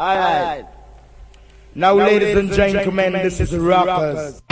Alright. Now, ladies and gentlemen, this is Rockers.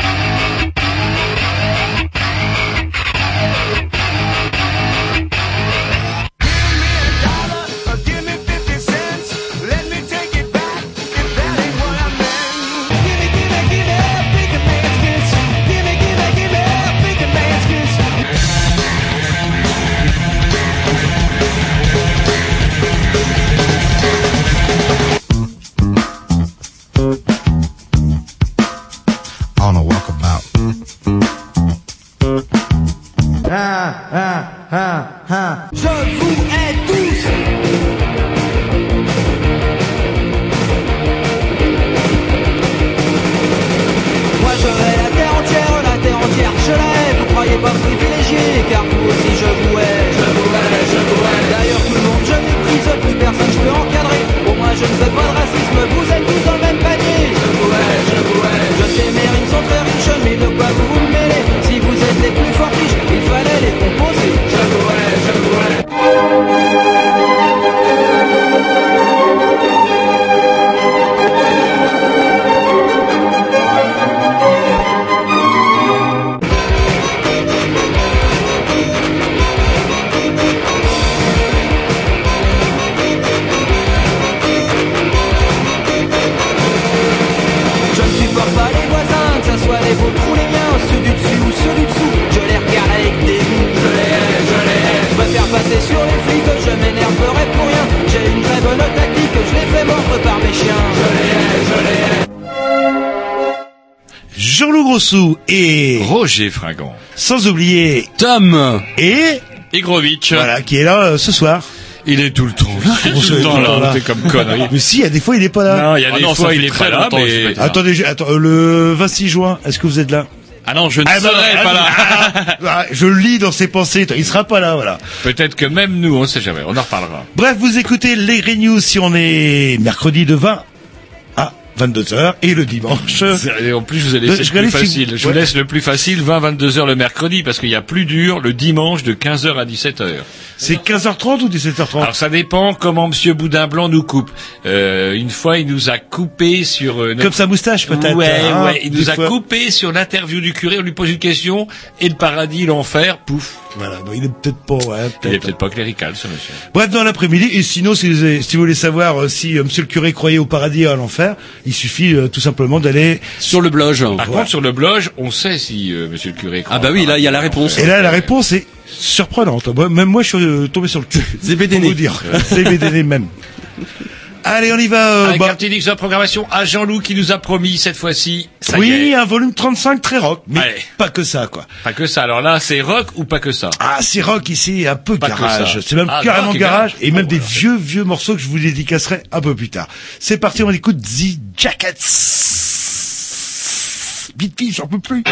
Roger Fringant. sans oublier Tom et Igrovitch. voilà qui est là euh, ce soir. Il est tout le temps là. Tout le il est temps tout le temps là. là C'est comme connerie. Mais si, il y a des fois il est pas là. Non, il y a Ah des non, ça fois fait il est très pas là, longtemps je mais... Attendez, je- attends, euh, le 26 juin, est-ce que vous êtes là? Ah non, je ne Ah, bah, serai ah, pas là. ah, ah, Je le lis dans ses pensées, il sera pas là, voilà. Peut-être que même nous, on sait jamais. On en reparlera. Bref, vous écoutez les Grey News si on est mercredi de 20 à 22h et le dimanche. Et en plus, je vous ai laissé Je le plus regarde si- facile. Je vous ouais. laisse le plus facile, 20-22 heures le mercredi, parce qu'il y a plus dur le dimanche de 15h à 17h. C'est 15h30 ou 17h30 Alors ça dépend comment Monsieur Boudin Blanc nous coupe. Euh, une fois, il nous a coupé sur euh, notre Comme sa moustache peut-être. Ouais, hein, ouais. Il nous a coupé sur l'interview du curé. On lui pose une question et le paradis, l'enfer, pouf. Voilà, bon, il est peut-être pas, ouais, Il est peut-être. pas clérical, ce monsieur. Bref, dans l'après-midi, et sinon, si vous, avez- si vous voulez savoir euh, si euh, monsieur le curé croyait au paradis et à l'enfer, il suffit euh, tout simplement d'aller... sur le blog. Par contre, sur le blog, on sait si euh, Monsieur le curé. croit Ah bah oui, là il y a la réponse. Et là, la réponse est surprenante. Moi, même moi, je suis euh, tombé sur le cul. Pour vous dire. Même. Allez, on y va. euh, Avec bah, un petit de programmation à Jean-Loup qui nous a promis cette fois-ci. Oui, un volume 35 très rock, mais Allez. pas que ça, quoi. Pas que ça. Alors là, c'est rock ou pas que ça? Ah, c'est rock ici, un peu Pas garage. ça. C'est même Ah, carrément garage, et même Oh des vieux, vieux morceaux que je vous dédicacerai un peu plus tard. C'est parti, on écoute The Jackets. Vite, vite, j'en peux plus.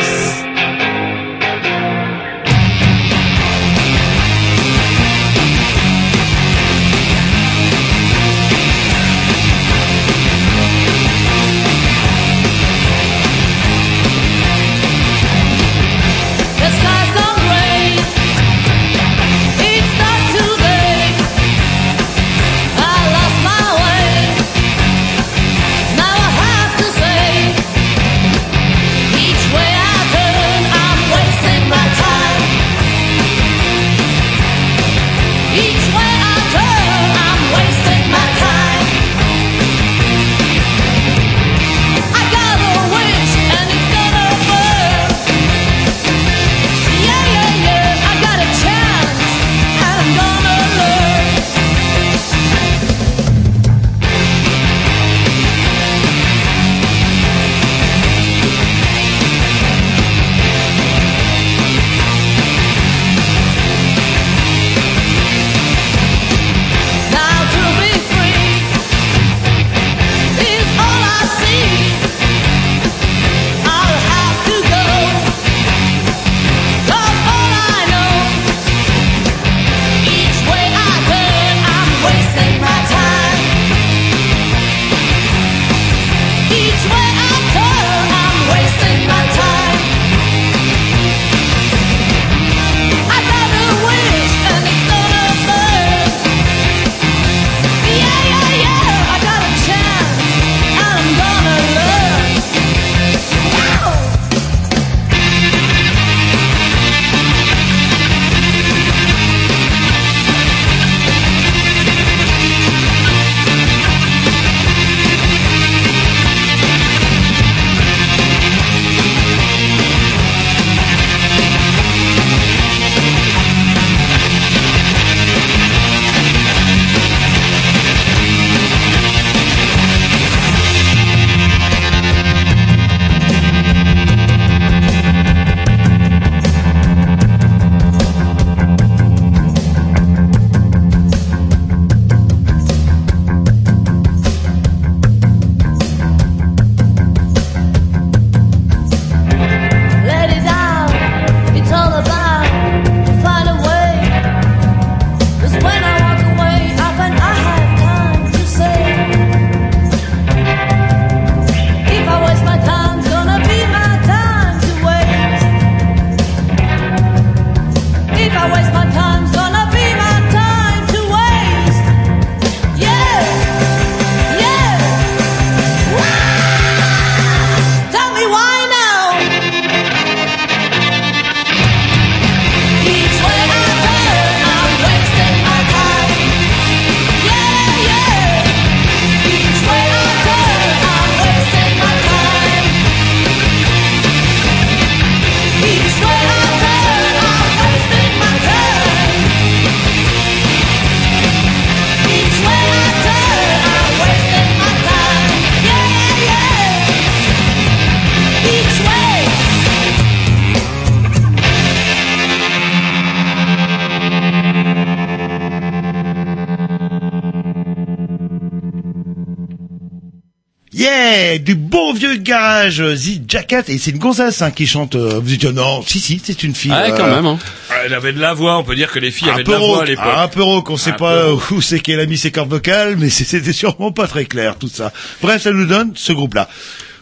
Vieux garage, euh, The Jacket, et c'est une gonzesse hein, qui chante. euh, vous dites non, si si, c'est une fille. Ah, quand euh, même. Hein. Elle avait de la voix, on peut dire que les filles Un avaient de peu la voix à l'époque. un peu rauque, on sait Un pas peu où c'est qu'elle a mis ses cordes vocales, mais c'était sûrement pas très clair tout ça. Bref, ça nous donne ce groupe-là.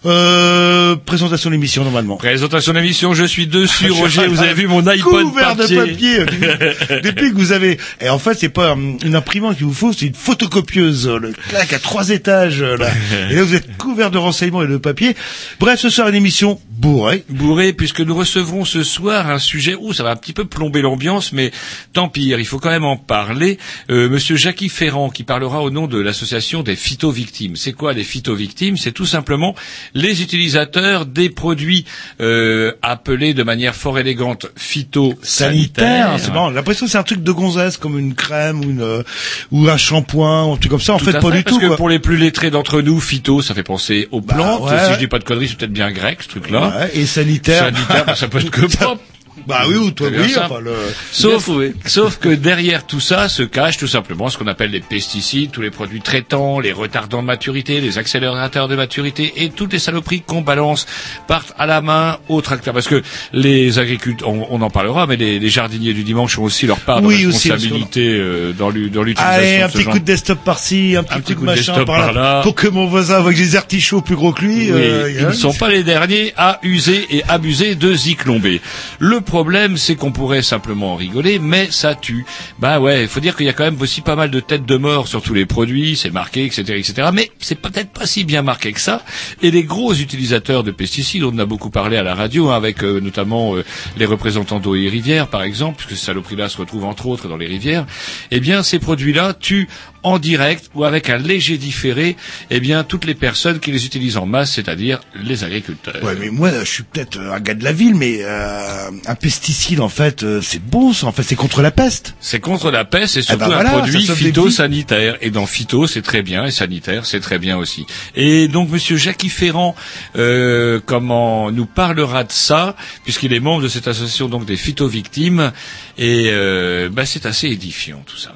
Euh, présentation de l'émission normalement. Présentation d'émission, je suis dessus, Roger, vous avez vu mon iPod couvert papier. de papier. Depuis que vous avez, et en fait c'est pas hum, une imprimante qu'il vous faut, c'est une photocopieuse, le claque à trois étages là. Et là vous êtes couvert de renseignements et de papier. Bref, ce soir une émission bourrée. bourré puisque nous recevrons ce soir un sujet où ça va un petit peu plomber l'ambiance, mais tant pis, il faut quand même en parler. Euh, Monsieur Jackie Ferrand qui parlera au nom de l'association des phytovictimes. C'est quoi les phytovictimes? C'est tout simplement les utilisateurs des produits euh, appelés de manière fort élégante Sanitaire, phytosanitaires. c'est marrant. J'ai l'impression que c'est un truc de gonzesse, comme une crème ou une euh, ou un shampoing, ou un truc comme ça. En Tout fait, pas du parce tout. que quoi. pour les plus lettrés d'entre nous, phyto, ça fait penser aux Bah, plantes. ouais. Si je dis pas de conneries, c'est peut-être bien grec, ce truc-là. Ouais, et sanitaire. Sanitaire, bah, ça peut être que propre. Bah oui, ou toi oui. Enfin, le... Sauf, sauf que derrière tout ça se cache tout simplement ce qu'on appelle les pesticides, tous les produits traitants, les retardants de maturité, les accélérateurs de maturité et toutes les saloperies qu'on balance partent à la main au tracteur. Parce que les agriculteurs, on, on en parlera, mais les, les jardiniers du dimanche ont aussi leur part de Oui, aussi, responsabilité euh, dans l'u- dans l'utilisation Allez, un de ce petit genre coup de desktop par-ci, un petit, petit coup coup de machin desktop par là, par là. pour que mon voisin j'ai des artichauts plus gros que lui. Euh, ils ne sont pas les derniers à user et abuser de Zyklon-B. Le problème, c'est qu'on pourrait simplement en rigoler, mais ça tue. Bah ouais, il faut dire qu'il y a quand même aussi pas mal de têtes de mort sur tous les produits, c'est marqué, etc., etc. Mais c'est peut-être pas si bien marqué que ça. Et les gros utilisateurs de pesticides, on en a beaucoup parlé à la radio, hein, avec euh, notamment euh, les représentants d'eau et rivières, par exemple, puisque ces saloperies-là se retrouvent entre autres dans les rivières. Eh bien, ces produits-là tuent en direct ou avec un léger différé, eh bien, toutes les personnes qui les utilisent en masse, c'est-à-dire les agriculteurs. Ouais, mais moi, je suis peut-être euh, un gars de la ville, mais euh, un pesticide, en fait, euh, c'est bon, ça. En fait, c'est contre la peste. C'est contre la peste et surtout ben voilà, un produit phytosanitaire. Et dans phyto, c'est très bien, et sanitaire, c'est très bien aussi. Et donc, Monsieur Jackie Ferrand, euh, comment nous parlera de ça, puisqu'il est membre de cette association donc des phytovictimes, et euh, bah, c'est assez édifiant tout ça.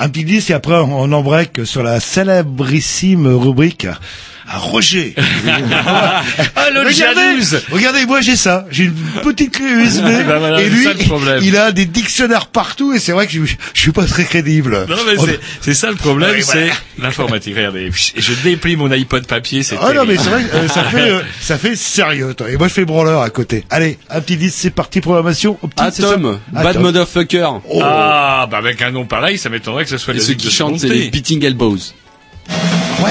Un petit disque et après on, embraque sur la célébrissime rubrique à Roger. Ah, le regardez, jalouse regardez, moi j'ai ça, j'ai une petite clé USB Ben voilà, et lui, il a des dictionnaires partout et c'est vrai que je, je suis pas très crédible. Non mais On- c'est- c'est ça le problème, Oui, c'est l'informatique. Regardez, je déplie mon iPod papier, c'est Ah non mais terrible. c'est vrai, que, euh, ça fait euh, ça fait sérieux. toi. Et moi je fais branleur à côté. Allez, un petit disque, c'est parti programmation. Ça Atom, Bad Atom. Motherfucker. Oh. Ah, bah avec un nom pareil, ça m'étonnerait que ce soit Et la ceux qui chantent, c'est les Beating Elbows. Ouais.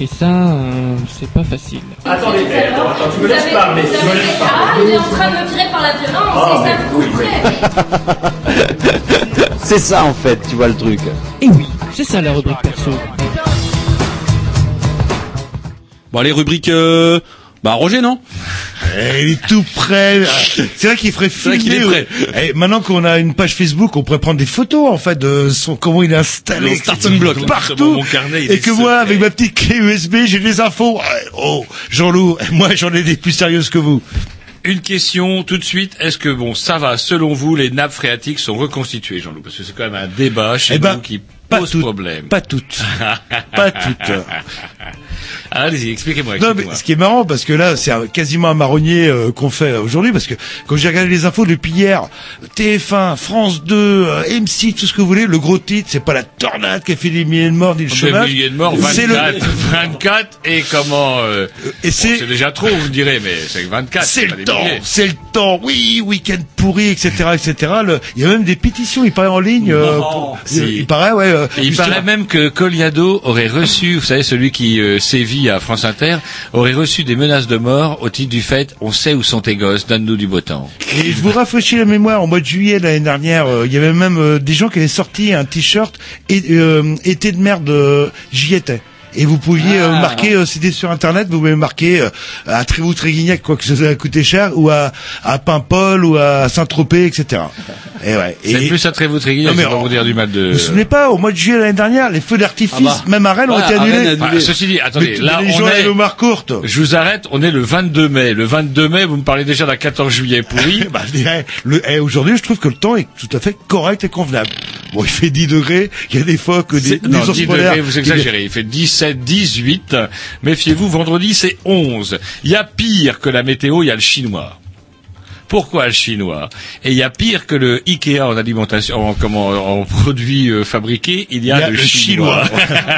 Et ça, euh, c'est pas facile. Attendez, attends, attends, tu me laisses parler, tu me laisses Ah, il est en train de me virer par la violence, Ah, c'est ça oui. C'est ça en fait, tu vois le truc. Et oui, c'est ça la rubrique perso. Bon, les rubriques... Euh... Bah, Roger, non? Eh, il est tout prêt. C'est vrai qu'il ferait vrai filmer. qu'il est prêt. Eh, maintenant qu'on a une page Facebook, on pourrait prendre des photos en fait de son comment il est installé Le starting block, partout. Mon carnet, il et est que moi, avec ma petite clé USB, j'ai des infos. Eh, Oh, Jean-Loup, moi j'en ai des plus sérieuses que vous. Une question tout de suite. Est-ce que bon, ça va? Selon vous, les nappes phréatiques sont reconstituées, Jean-Loup? Parce que c'est quand même un débat chez Eh ben, nous qui pas pose toutes. problème. Pas toutes. pas toutes. Allez-y, expliquez-moi. Non, mais ce qui est marrant, parce que là, c'est quasiment un marronnier euh, qu'on fait aujourd'hui, parce que quand j'ai regardé les infos depuis hier, TF1, France 2, euh, M6, tout ce que vous voulez, le gros titre, c'est pas la tornade qui a fait des milliers de morts ni le Des chômage. milliers de morts, c'est le- 24, 24, et comment euh, Et c'est déjà trop, vous direz, mais c'est 24. c'est le des temps, c'est le temps. Oui, week-end pourri, etc., etc. Le- Il y a même des pétitions, il paraît en ligne. euh, pour- si. il, il paraît, ouais. euh, il paraît même que Colliado aurait reçu, vous savez, celui qui euh, sévit à France Inter, aurait reçu des menaces de mort au titre du fait on sait où sont tes gosses, donne-nous du beau temps. Et je vous rafraîchis la mémoire, au mois de juillet de l'année dernière, euh, il y avait même euh, des gens qui avaient sorti un t-shirt et, euh, été de merde, euh, j'y étais. Et vous pouviez euh, Ah. marquer, euh, c'était sur internet, vous pouvez marquer euh, à Trévoux Tréguignac, quoi que ça a coûté cher, ou à, à Paimpol, ou à Saint-Tropez, etc. Et ouais. C'est plus à Trévoux-Tréguignac, Non, je mais on- vous dire du mal de... vous vous souvenez pas, au mois de juillet l'année dernière, les feux d'artifice, Ah bah. même à Rennes, ont Ouais, été annulés. Ceci dit, attendez, Mais- là mais les on est... avaient l'omar courte. Je vous arrête, on est le 22 mai. Le 22 mai, vous me parlez déjà d'un 14 juillet pourri. Bah, je dirais, le, eh, aujourd'hui, je trouve que le temps est tout à fait correct et convenable. Bon, il fait 10 degrés, il y a des fois que des, des non, ours 10 polaires degrés, vous exagérez. Il fait 17, 18. Méfiez-vous, vendredi, c'est 11. Il y a pire que la météo, il y a le chinois. Pourquoi le chinois Et il y a pire que le Ikea en alimentation, en, comment, en produits euh, fabriqués, il y a, le, chinois.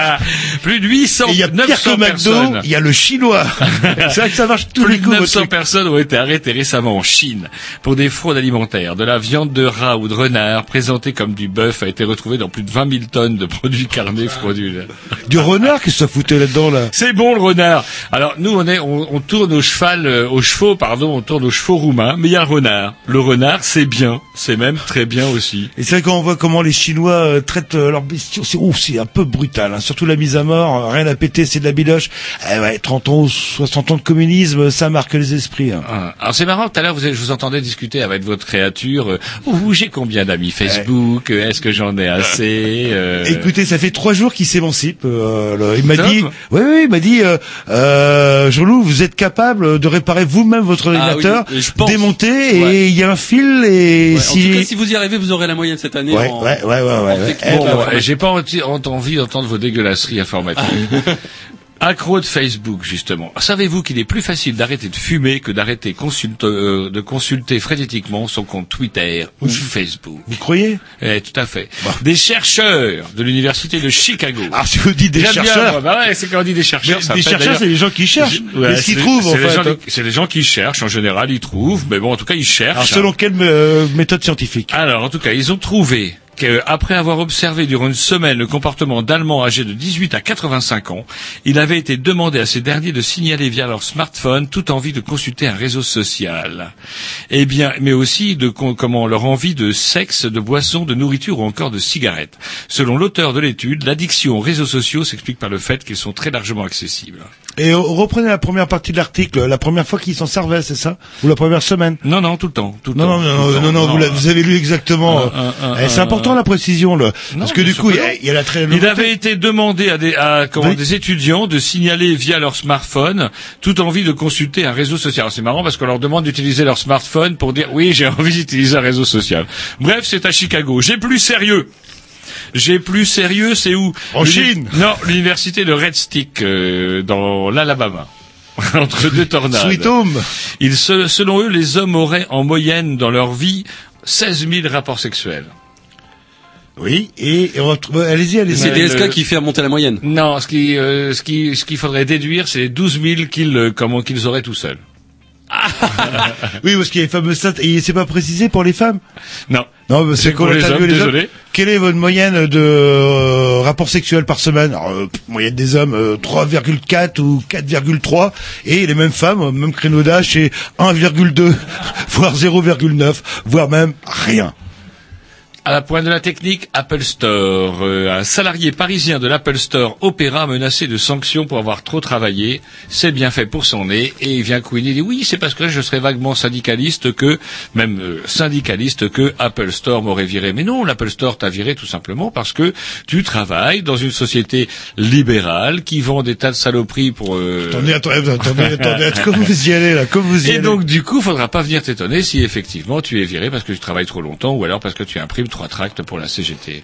Plus de 800, Et il y a pire 900 que McDo, personnes. il y a le chinois. c'est vrai que ça marche tous Plus les coups. votre 900 truc. personnes ont été arrêtées récemment en Chine pour des fraudes alimentaires. De la viande de rat ou de renard présentée comme du bœuf a été retrouvée dans plus de 20 000 tonnes de produits carnés frauduleux. Du renard qui se foutait là-dedans, là. C'est bon le renard. Alors nous on est, on, on tourne au cheval, euh, aux chevaux, pardon, on tourne aux chevaux roumains, mais il y a le renard. Le renard c'est bien, c'est même très bien aussi. Et c'est vrai qu'on voit comment les Chinois euh, traitent euh, leurs bestiaux. C'est ouf, c'est un peu brutal. hein. Surtout la mise à mort, euh, rien à péter, c'est de la biloche. Eh ouais, 30 ans, ou 60 ans de communisme, ça marque les esprits. hein. Ah, Alors c'est marrant, tout à l'heure vous, je vous entendais discuter avec votre créature. euh, Ouh, j'ai combien d'amis? Facebook Est-ce que j'en ai assez euh, Écoutez, ça fait trois jours qu'il s'émancipe. euh, il m'a dit, oui, oui, il m'a dit, euh, euh, Jean-Loup, vous êtes capable de réparer vous-même votre Ah oui, ordinateur, et Ouais. il y a un fil, et Ouais, En si... tout cas, si vous y arrivez, vous aurez la moyenne cette année. Ouais, en... ouais, ouais, ouais, Bon, j'ai pas envie, envie d'entendre vos dégueulasseries informatiques. Accro de Facebook, justement. Savez-vous qu'il est plus facile d'arrêter de fumer que d'arrêter consulte- euh, de consulter frénétiquement son compte Twitter ou Facebook? Vous croyez? Eh, tout à fait. Des chercheurs de l'université de Chicago. Alors, si vous dites des bien, chercheurs. Bah ouais, c'est quand on dit des chercheurs. mais ça des chercheurs, c'est les gens qui cherchent. Ouais, mais ce qu'ils c'est- trouvent, en c'est fait. hein. C'est les gens qui cherchent. En général, ils trouvent. Mais bon, en tout cas, ils cherchent. Alors, selon quelle euh, méthode scientifique? Alors, en tout cas, ils ont trouvé qu'après avoir observé durant une semaine le comportement d'Allemands âgés de 18 à 85 ans, il avait été demandé à ces derniers de signaler via leur smartphone toute envie de consulter un réseau social. Eh bien, mais aussi de comment leur envie de sexe, de boissons, de nourriture ou encore de cigarettes. Selon l'auteur de l'étude, l'addiction aux réseaux sociaux s'explique par le fait qu'ils sont très largement accessibles. Et euh, reprenez la première partie de l'article, la première fois qu'ils s'en servaient, c'est ça? Ou la première semaine? Non, non, tout le temps. Tout le Non, temps, non, non, non, non, vous, avez lu exactement. Un, un, Eh, c'est un, important la précision, là. Non, Parce que du coup, il y, a- non. il y a la très Il avait été demandé à des, à, comment, Oui. des étudiants de signaler via leur smartphone toute envie de consulter un réseau social. C'est marrant parce qu'on leur demande d'utiliser leur smartphone pour dire oui j'ai envie d'utiliser un réseau social. Bref, c'est à Chicago. J'ai plus sérieux. J'ai plus sérieux, c'est où? En Chine. Non, l'université de Red Stick euh, dans l'Alabama. Entre deux tornades. Sweet Home. Ils, se- selon eux, les hommes auraient en moyenne dans leur vie 16 000 rapports sexuels. Oui, et, retrouve- allez-y, allez-y. C'est DSK le- qui fait remonter la moyenne. Non, ce qui, euh, ce qui, ce qu'il faudrait déduire, c'est les 12 000 qu'ils, euh, comment qu'ils auraient tout seuls. Oui, parce qu'il y a les fameuses stats, et c'est pas précisé pour les femmes? Non. Non, parce C'est que pour quand on les a hommes, les désolé. hommes, quelle est votre moyenne de euh, rapports sexuels par semaine? Alors, euh, Moyenne des hommes, euh, 3,4 ou 4,3, et les mêmes femmes, euh, même créneau d'âge, c'est 1,2, voire 0,9, voire même rien. À la pointe de la technique, Apple Store. Euh, un salarié parisien de l'Apple Store Opéra menacé de sanctions pour avoir trop travaillé. C'est bien fait pour son nez. Et il vient couiner. Il dit oui, c'est parce que je serais vaguement syndicaliste que, même euh, syndicaliste que Apple Store m'aurait viré. Mais non, l'Apple Store t'a viré tout simplement parce que tu travailles dans une société libérale qui vend des tas de saloperies pour... euh, Attendez, attendez, attendez, attendez, comme vous y allez là, comme vous y Et allez. donc, du coup, faudra pas venir t'étonner si effectivement tu es viré parce que tu travailles trop longtemps ou alors parce que tu imprimes trois tracts pour la CGT.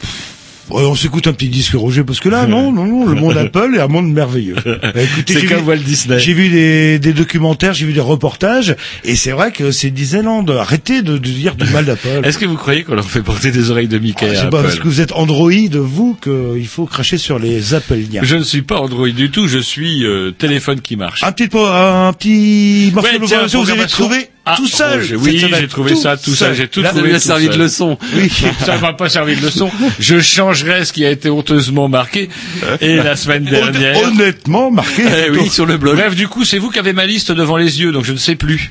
Ouais, on s'écoute un petit disque Roger parce que là, non, non, non, le monde Apple est un monde merveilleux. Bah, C'est j'ai comme vu- Walt Disney. J'ai vu des, des documentaires, j'ai vu des reportages, et c'est vrai que c'est Disneyland. Arrêtez de, de dire du mal d'Apple. Est-ce que vous croyez qu'on leur fait porter des oreilles de Mickey Ah, à c'est pas parce Apple que vous êtes Android, vous, qu'il faut cracher sur les Appleiens. Je ne suis pas Android du tout, je suis euh, téléphone qui marche. Un petit, un petit morceau Ouais, de tiens, vous avez programmation. Ah, tout seul. Roger, oui, j'ai trouvé ça tout seul, j'ai tout Là, ça trouvé lui a tout servi de seul. leçon. Oui. Ça m'a pas servi de leçon. Je changerai ce qui a été honteusement marqué. Et la semaine dernière. Honnêtement, marqué. Eh oui, sur le blog. Bref, du coup, c'est vous qui avez ma liste devant les yeux, donc je ne sais plus.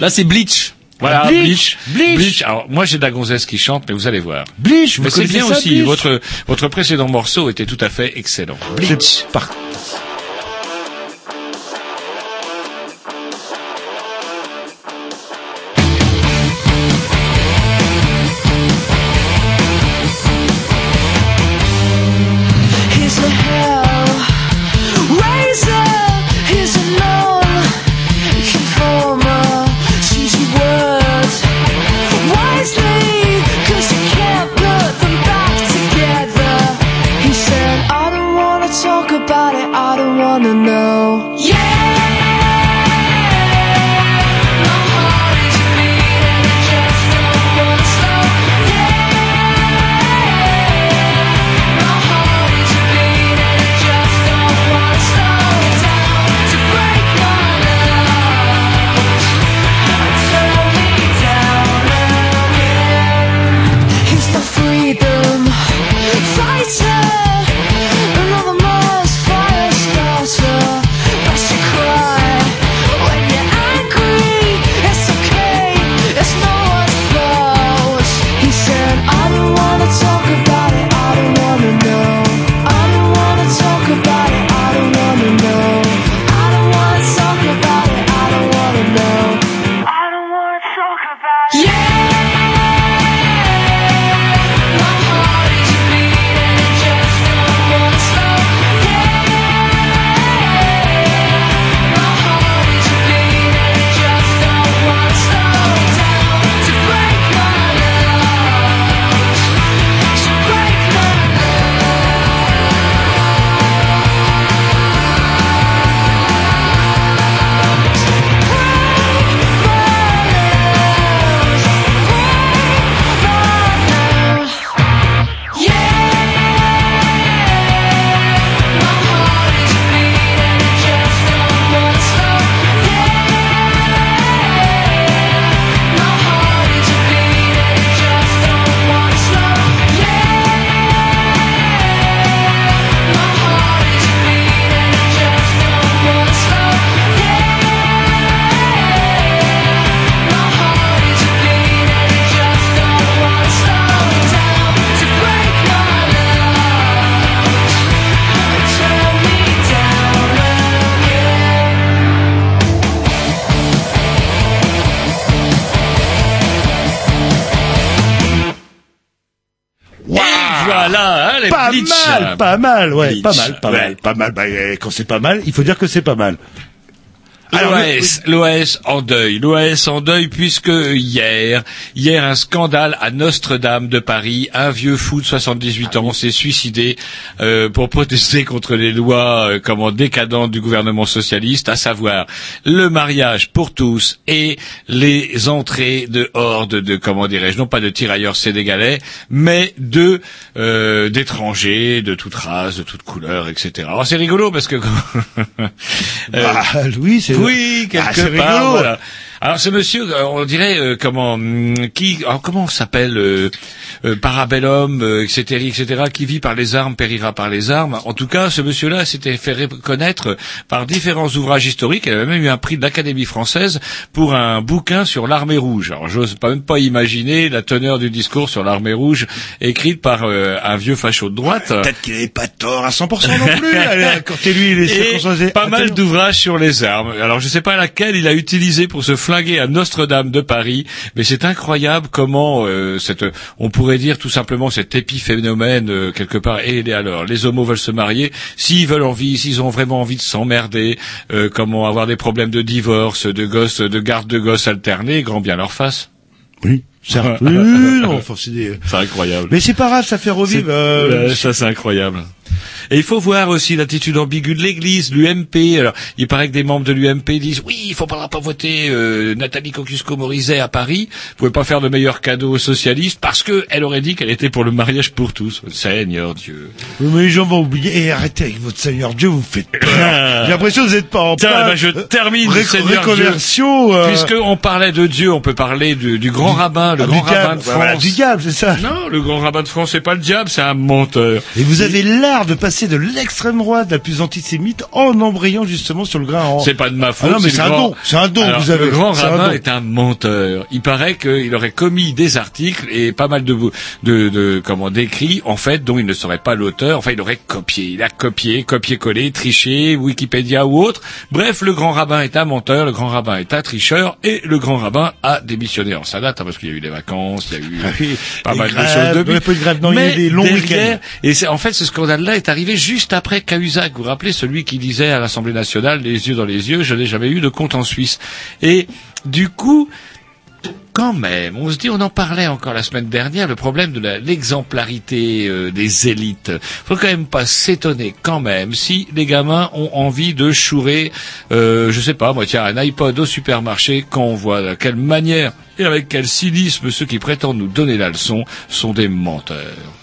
Là, c'est Bleach. Voilà, Bleach. Bleach. Bleach. Alors, moi, j'ai de la gonzesse qui chante, mais vous allez voir. Bleach, vous Mais c'est bien ça, aussi. Bleach Votre, votre précédent morceau était tout à fait excellent. Bleach. Par- pas mal, ouais, pas mal, pas mal, pas mal. Bah, euh, quand c'est pas mal, il faut dire que c'est pas mal. L'OAS, l'OAS en deuil, l'OAS en deuil puisque hier, hier un scandale à Notre-Dame de Paris, un vieux fou de 78 ans s'est suicidé euh, pour protester contre les lois euh, comment décadentes du gouvernement socialiste, à savoir le mariage pour tous et les entrées de hordes de comment dirais-je, non pas de tirailleurs sénégalais, mais de euh, d'étrangers de toute race, de toute couleur, etc. Alors c'est rigolo parce que euh, bah, oui, c'est oui, quelque Ah, part. rigolo. Voilà. Alors ce monsieur, euh, on dirait euh, comment hum, qui, alors, comment s'appelle euh, euh, Parabellum, euh, etc., etc., qui vit par les armes périra par les armes. En tout cas, ce monsieur-là s'était fait reconnaître par différents ouvrages historiques. Il avait même eu un prix de l'Académie française pour un bouquin sur l'armée rouge. Alors j'ose pas même pas imaginer la teneur du discours sur l'armée rouge écrite par euh, un vieux facho de droite. Peut-être qu'il n'avait pas tort à 100% non plus. Quand lui, il est Et circonstancé. pas mal d'ouvrages sur les armes. Alors je sais pas laquelle il a utilisé pour se flinguer à Notre-Dame de Paris, mais c'est incroyable comment euh, cette, on pourrait dire tout simplement cet épiphénomène euh, quelque part. Et alors, les homos veulent se marier, s'ils veulent envie, s'ils ont vraiment envie de s'emmerder, euh, comment avoir des problèmes de divorce, de gosses, de garde de gosses alternés, grand bien leur face. Oui, certes. Oui, non, enfin, c'est des- C'est incroyable. Mais c'est pas grave, ça fait revivre. Euh, ça c'est incroyable. Et il faut voir aussi l'attitude ambiguë de l'Église, l'UMP. Alors, il paraît que des membres de l'UMP disent oui, il faut pas, pas voter euh, Nathalie Kosciusko-Morizet à Paris. Vous pouvez pas faire de meilleur cadeau aux socialistes parce que elle aurait dit qu'elle était pour le mariage pour tous. Seigneur Dieu. Oui, mais les gens vont oublier. Et arrêtez avec votre Seigneur Dieu, vous me faites peur. J'ai l'impression que vous n'êtes pas en Tiens, plein, bah, je termine, ré- Seigneur réconversion, euh, Puisque on parlait de Dieu, on peut parler du, du grand rabbin, le ah, grand du rabbin diable. de France. Voilà, du diable, c'est ça. Non, le grand rabbin de France, c'est pas le diable, c'est un menteur. Et vous avez l'art de passer de l'extrême droite la plus antisémite en embrayant justement sur le grain. En... C'est pas de ma faute. Ah non, mais c'est un grand- don. C'est un don Alors, vous avez. Le grand rabbin est un menteur. Il paraît qu'il aurait commis des articles et pas mal de, de, de comment d'écrits en fait dont il ne serait pas l'auteur. Enfin, il aurait copié. Il a copié, copié-collé, triché, Wikipédia ou autre. Bref, le grand rabbin est un menteur, le grand rabbin est un tricheur et le grand rabbin a démissionné en sa date hein, parce qu'il y a eu des vacances, il y a eu Ah oui, pas mal de grèves, choses de il y a pas eu de grève, non, il y a eu des longs week-ends. et c'est, en fait, ce est arrivé juste après Cahuzac. Vous vous rappelez celui qui disait à l'Assemblée nationale, les yeux dans les yeux, je n'ai jamais eu de compte en Suisse. Et du coup, quand même, on se dit, on en parlait encore la semaine dernière, le problème de la- l'exemplarité euh, des élites. Faut quand même pas s'étonner, quand même, si les gamins ont envie de chourer, euh, je sais pas, moi, tiens, un iPod au supermarché, quand on voit de quelle manière et avec quel cynisme ceux qui prétendent nous donner la leçon sont des menteurs.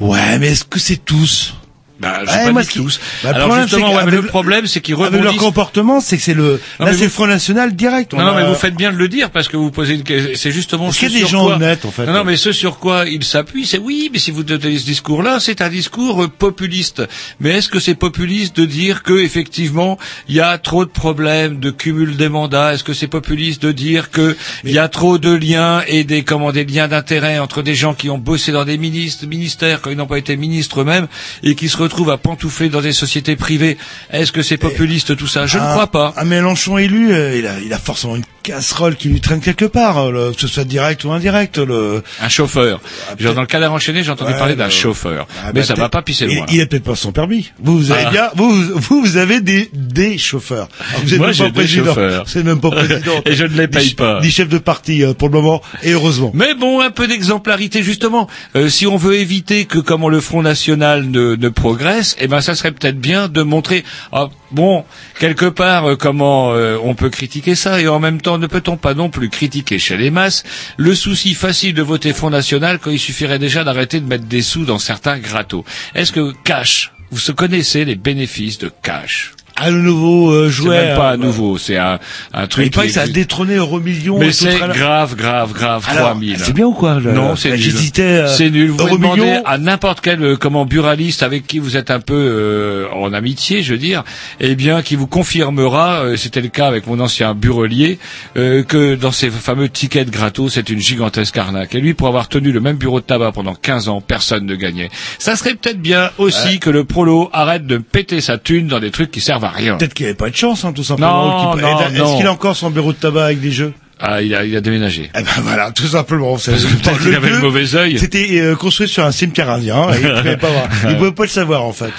Ouais, mais est-ce que c'est tous Bah, Ouais, pas dit tous. Bah, le Alors problème, justement, ouais, mais le problème, c'est qu'ils Avec leur rebondissent. comportement, c'est que c'est le. Non, Là, mais c'est vous- Front National direct. On Non, non, a- mais vous faites bien de le dire parce que vous posez une question. C'est justement Est-ce ce qu'il y a des sur gens quoi- honnêtes, en fait Non, non, mais ce sur quoi il s'appuie, c'est oui, mais si vous donnez ce discours-là, c'est un discours euh, populiste. Mais est-ce que c'est populiste de dire que effectivement il y a trop de problèmes de cumul des mandats? Est-ce que c'est populiste de dire que il y a trop de liens et des comment des liens d'intérêt entre des gens qui ont bossé dans des ministres, ministères quand ils n'ont pas été ministres eux-mêmes et qui se retrouvent à pantoufler dans des sociétés privées Est-ce que c'est populiste tout ça? Je ne crois pas. Un Mélenchon élu, euh, il a, il a forcément une casserole qui lui traîne quelque part, euh, le- que ce soit direct ou indirect. Le... Un chauffeur. Genre dans le cadre enchaîné, j'ai entendu Ouais, parler d'un chauffeur. Ah, mais bah, ça va pas pisser il- loin. Il a peut-être pas son permis. Vous, vous avez Ah. bien, vous, vous, vous avez des, des chauffeurs. Alors, vous êtes Moi, même j'ai pas des chauffeurs. C'est même pas président. Et je ne les paye Ni- pas. Ni chef de parti, euh, pour le moment. Et heureusement. Mais bon, un peu d'exemplarité justement. Si on veut éviter que comment le Front National ne, ne progresse, eh ben ça serait peut-être bien de montrer. ah, bon, quelque part, euh, comment euh, on peut critiquer ça et en même temps ne peut-on pas non plus critiquer chez les masses le souci facile de voter Front National quand il suffirait déjà d'arrêter de mettre des sous dans certains grattos. Est-ce que cash, vous se connaissez les bénéfices de cash? Ah, le nouveau euh, C'est même pas euh, nouveau, c'est un, un Il truc. paraît qui que ça a détrôné Euromillion. Mais et tout c'est grave, grave, grave, Alors, 3000. c'est bien ou quoi le- Non, c'est nul. J'hésitais. euh, C'est nul. Vous pouvez Euromillion. demander à n'importe quel euh, comment buraliste avec qui vous êtes un peu euh, en amitié, je veux dire, eh bien, qui vous confirmera, euh, c'était le cas avec mon ancien burelier, euh, que dans ces fameux tickets gratos, c'est une gigantesque arnaque. Et lui, pour avoir tenu le même bureau de tabac pendant 15 ans, personne ne gagnait. Ça serait peut-être bien aussi que le prolo arrête de péter sa thune dans des trucs qui servent rien. Peut-être qu'il avait pas de chance, hein, tout simplement. Non, Qu'il- non, Est-ce qu'il a encore son bureau de tabac avec des jeux? Ah, il a, il a déménagé. Eh ben voilà, tout simplement. C'est- peut-être qu'il avait le mauvais œil. C'était euh, construit sur un cimetière indien. Et il pouvait pas voir. Il pouvait pas le savoir en fait.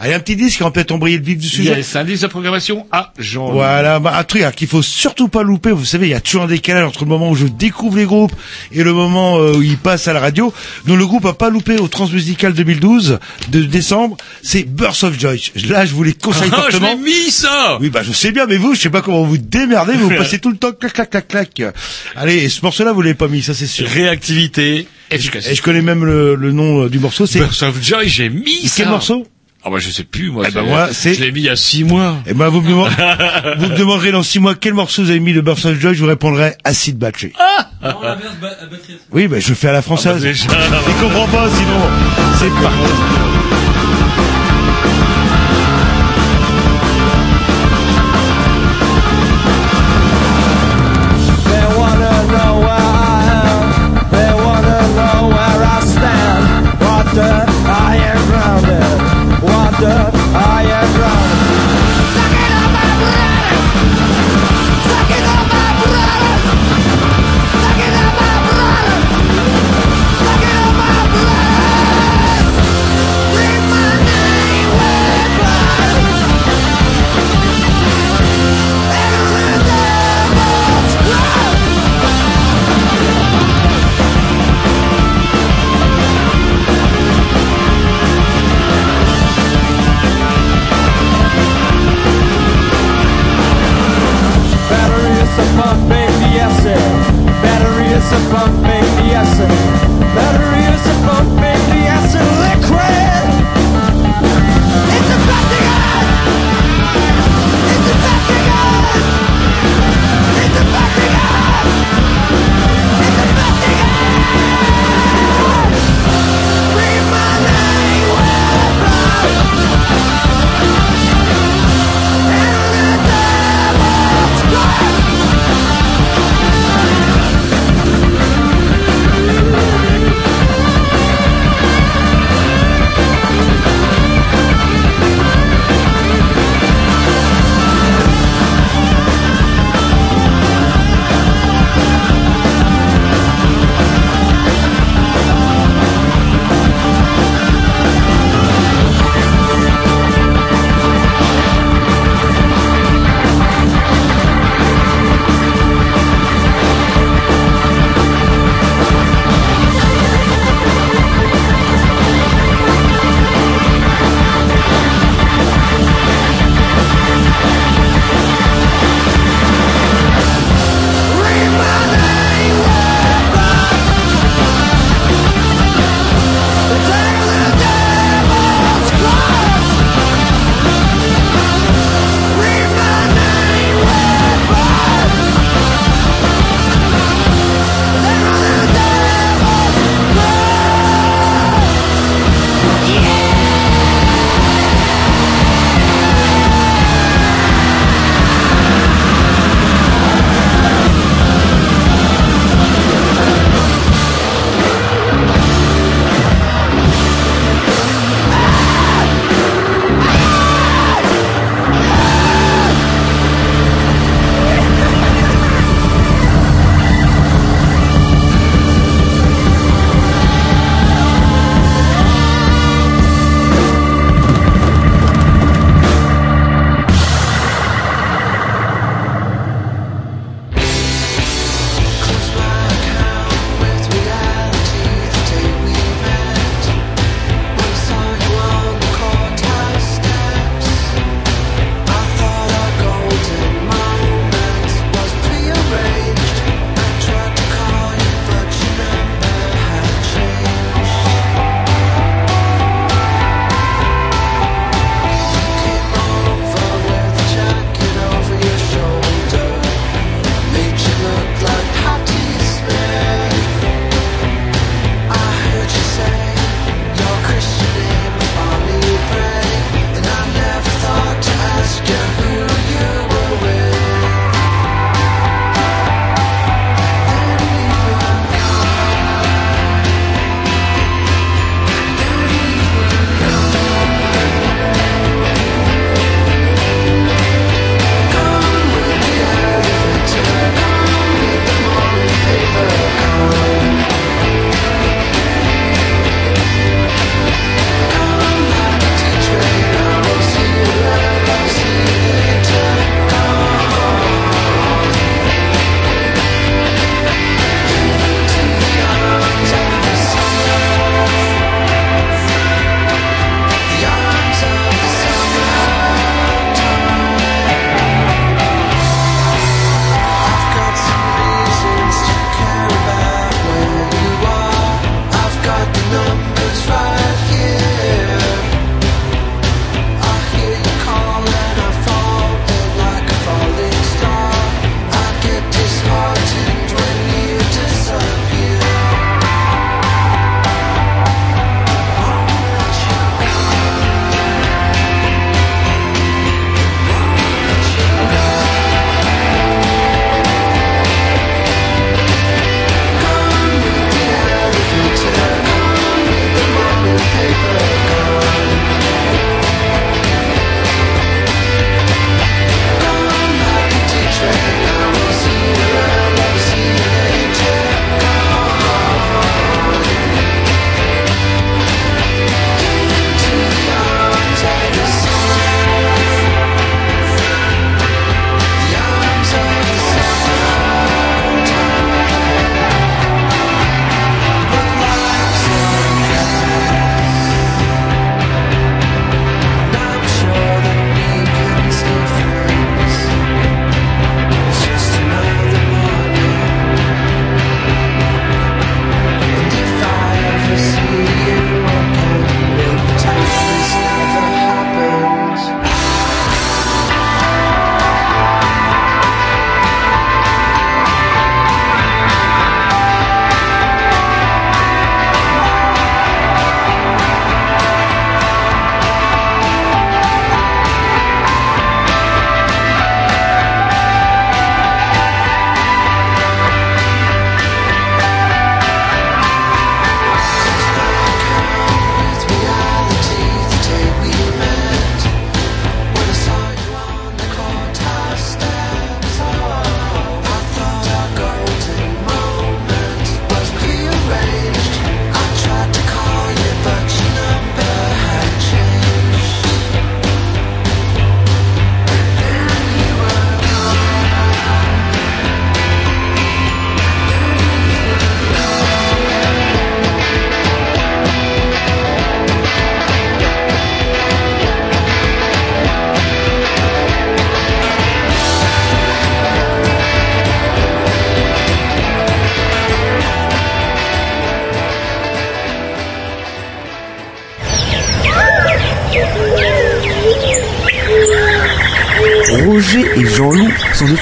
Allez, un petit disque qui va peut-être embrayer le vif du sujet. Yes, indice de programmation à Jean. Voilà, bah, un truc hein, qu'il faut surtout pas louper. Vous savez, il y a toujours un décalage entre le moment où je découvre les groupes et le moment euh, où ils passent à la radio. Donc le groupe a pas loupé au Transmusical 2012 de décembre. C'est Burst of Joy. Là, je vous les conseille Ah, je fortement. l'ai mis ça Oui, bah je sais bien, mais vous, je sais pas comment vous démerdez, vous passez tout le temps clac clac clac clac. Allez, et ce morceau-là, vous l'avez pas mis, ça c'est sûr. Réactivité. Et je connais même le, le nom euh, du morceau. C'est Burst of Joy, j'ai mis ça. quel morceau? Ah bah je sais plus moi. Eh ben moi, c'est- Je l'ai mis il y a six mois. Eh ben vous me, demandez, vous me demanderez dans six mois quel morceau vous avez mis de Burst of Joy, je vous répondrai Acid Battery. Oui, ben je le fais à la française. Ah bah déjà. Il comprend pas, sinon c'est parti.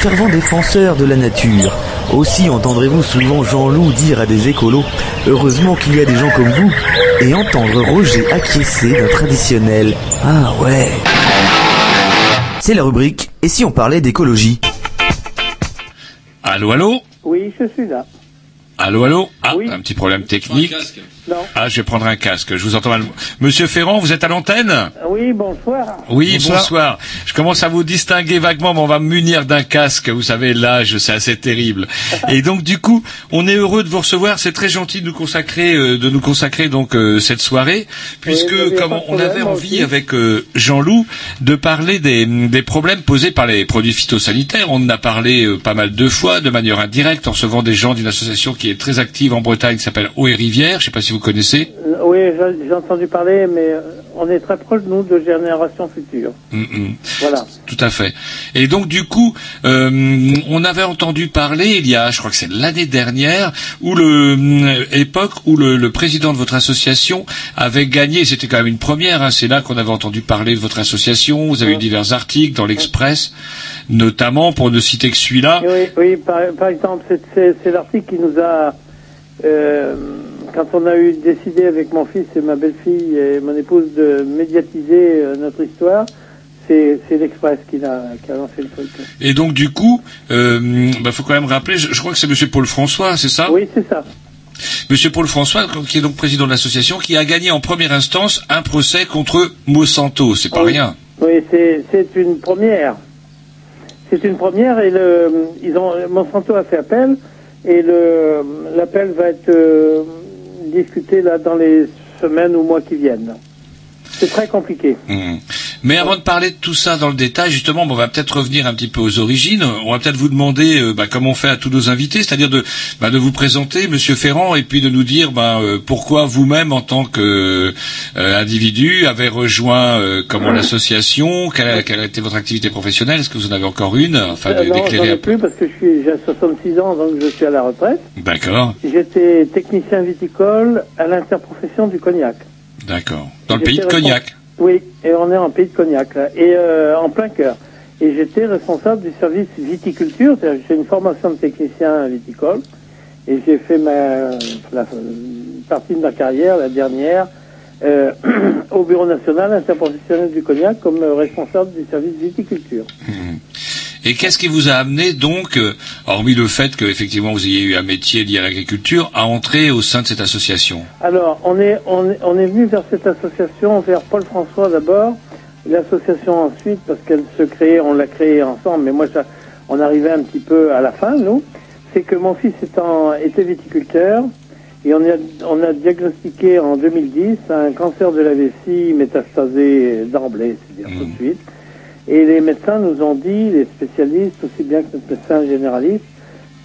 Fervents défenseurs de la nature. Aussi entendrez-vous souvent Jean-Loup dire à des écolos Heureusement qu'il y a des gens comme vous et entendre Roger acquiescer d'un traditionnel Ah ouais. C'est la rubrique Et si on parlait d'écologie? Allô, allô? Oui, je suis là. Allô, allô? Ah, un petit problème technique. Non. Ah, je vais prendre un casque. Je vous entends mal. Monsieur Ferrand, vous êtes à l'antenne? Oui, bonsoir. Oui, bonsoir. Commence à vous distinguer vaguement, mais on va me munir d'un casque. Vous savez, l'âge, c'est assez terrible. Et donc, du coup, on est heureux de vous recevoir. C'est très gentil de nous consacrer, euh, de nous consacrer donc euh, cette soirée, puisque comme on avait envie aussi. avec euh, Jean-Loup de parler des, des problèmes posés par les produits phytosanitaires. On en a parlé euh, pas mal de fois, de manière indirecte, en recevant des gens d'une association qui est très active en Bretagne, qui s'appelle Eau et Rivière. Je ne sais pas si vous connaissez. Oui, j'ai- j'ai entendu parler, mais euh, on est très proche, nous, de génération future. Mm, mm. Voilà. Tout à fait. Et donc du coup, euh, on avait entendu parler il y a, je crois que c'est l'année dernière, où le euh, époque où le, le président de votre association avait gagné. C'était quand même une première. hein, c'est là qu'on avait entendu parler de votre association. Vous avez eu divers articles dans l'Express, notamment pour ne citer que celui-là. Oui, oui par, par exemple, c'est l'article qui nous a... euh, quand on a eu décidé avec mon fils et ma belle-fille et mon épouse de médiatiser euh, notre histoire, c'est l'Express qui a, qui a lancé le truc. Et donc du coup, euh, bah, faut quand même rappeler. Je, je crois que c'est Monsieur Paul François, c'est ça? Oui, c'est ça. Monsieur Paul François, qui est donc président de l'association, qui a gagné en première instance un procès contre Monsanto. C'est pas rien. Oui, c'est une première. C'est une première et le, ils ont, Monsanto a fait appel et l'appel va être euh, discuté là dans les semaines ou mois qui viennent. C'est très compliqué. Hmm. Mais avant de parler de tout ça dans le détail, justement, bon, on va peut-être revenir un petit peu aux origines. On va peut-être vous demander, euh, bah, comme on fait à tous nos invités, c'est-à-dire de, bah, de vous présenter, Monsieur Ferrand, et puis de nous dire bah, euh, pourquoi vous-même, en tant qu'individu, avez rejoint euh, comment l'association, quelle, a- quelle a été votre activité professionnelle, est-ce que vous en avez encore une, enfin Euh, de- non, j'en d'éclairer ai un peu. plus parce que j'ai 66 ans, donc je suis à la retraite. D'accord, J'étais technicien viticole à l'interprofession du cognac. D'accord. Dans le pays de Cognac. Oui, et on est en pays de Cognac, là, et euh, en plein cœur. Et j'étais responsable du service viticulture, c'est-à-dire j'ai une formation de technicien viticole, et j'ai fait ma, la, partie de ma carrière, la dernière, euh, au Bureau national interprofessionnel du Cognac comme euh, responsable du service viticulture. Hmm. Et qu'est-ce qui vous a amené donc, euh, hormis le fait que effectivement vous ayez eu un métier lié à l'agriculture, à entrer au sein de cette association? Alors, on est, on est, on est venu vers cette association, vers Paul François d'abord, l'association ensuite, parce qu'elle se créait, on l'a créée ensemble, mais moi, ça, on arrivait un petit peu à la fin, nous. C'est que mon fils étant, était viticulteur, et on a, on a diagnostiqué en 2010 un cancer de la vessie métastasé d'emblée, c'est-à-dire tout de suite. Et les médecins nous ont dit, les spécialistes, aussi bien que notre médecin généraliste,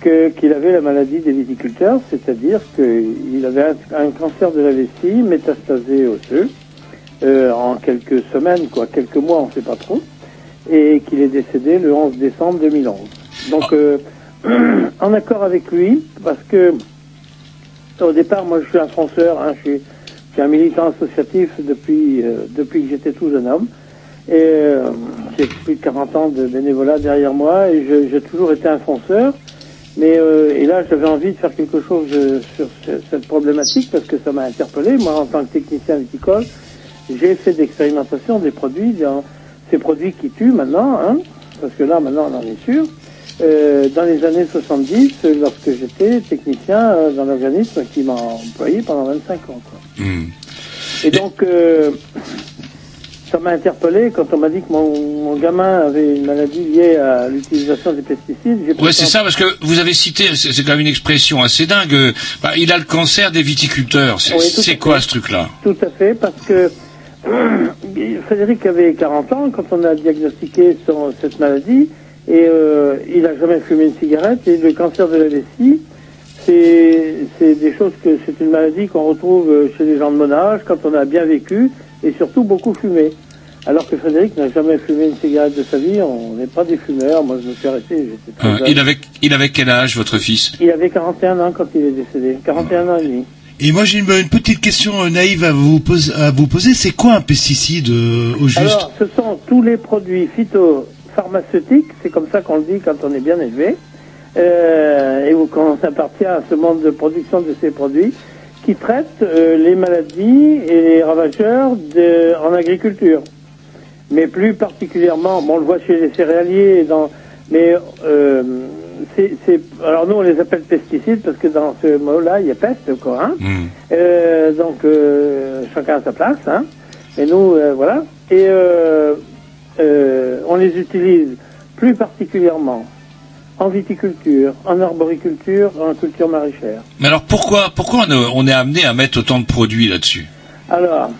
qu'il avait la maladie des viticulteurs, c'est-à-dire qu'il avait un, cancer de la vessie métastasé osseux euh, en quelques semaines, quoi, quelques mois, on ne sait pas trop, et qu'il est décédé le 11 décembre 2011. Donc, euh, en accord avec lui, parce que au départ, moi, je suis un fonceur, hein, je, suis, je suis un militant associatif depuis euh, depuis que j'étais tout jeune homme. Et euh, j'ai plus de 40 ans de bénévolat derrière moi et j'ai toujours été un fonceur. Mais euh, et là, j'avais envie de faire quelque chose euh, sur ce- cette problématique parce que ça m'a interpellé. Moi, en tant que technicien viticole, j'ai fait d'expérimentation des produits, dans ces produits qui tuent maintenant, hein, parce que là, maintenant, on en est sûr. Euh, dans les années 70, euh, lorsque j'étais technicien euh, dans l'organisme qui m'a employé pendant 25 ans. Quoi. Hmm. Et donc, euh, ça m'a interpellé quand on m'a dit que mon, mon gamin avait une maladie liée à l'utilisation des pesticides. Ouais, c'est ça, parce que vous avez cité, c'est quand même une expression assez dingue. euh, bah, il a le cancer des viticulteurs. C'est Oui, fait. quoi ce truc-là? Tout à fait, parce que Frédéric avait 40 ans quand on a diagnostiqué son- cette maladie et euh, il n'a jamais fumé une cigarette et le cancer de la vessie, c'est c'est des choses que c'est une maladie qu'on retrouve euh, chez les gens de mon âge quand on a bien vécu et surtout beaucoup fumé. Alors que Frédéric n'a jamais fumé une cigarette de sa vie, on n'est pas des fumeurs, moi je me suis arrêté, j'étais très Euh, il, avait, il avait quel âge, votre fils? Il avait 41 ans quand il est décédé, 41 ans et demi. Et moi j'ai une, une petite question euh, naïve à vous, poser, à vous poser. C'est quoi un pesticide euh, au juste? Alors, ce sont tous les produits pharmaceutique, c'est comme ça qu'on le dit quand on est bien élevé, euh, et quand on appartient à ce monde de production de ces produits, qui traitent euh, les maladies et les ravageurs de, en agriculture. Mais plus particulièrement, bon, on le voit chez les céréaliers, dans, mais euh, c'est, c'est- alors nous on les appelle pesticides parce que dans ce mot-là il y a peste quoi. Hein Euh, donc chacun à sa place. Hein. Et nous voilà. Et on les utilise plus particulièrement en viticulture, en arboriculture, en culture maraîchère. Mais alors pourquoi, pourquoi on est- amené à mettre autant de produits là-dessus? Alors,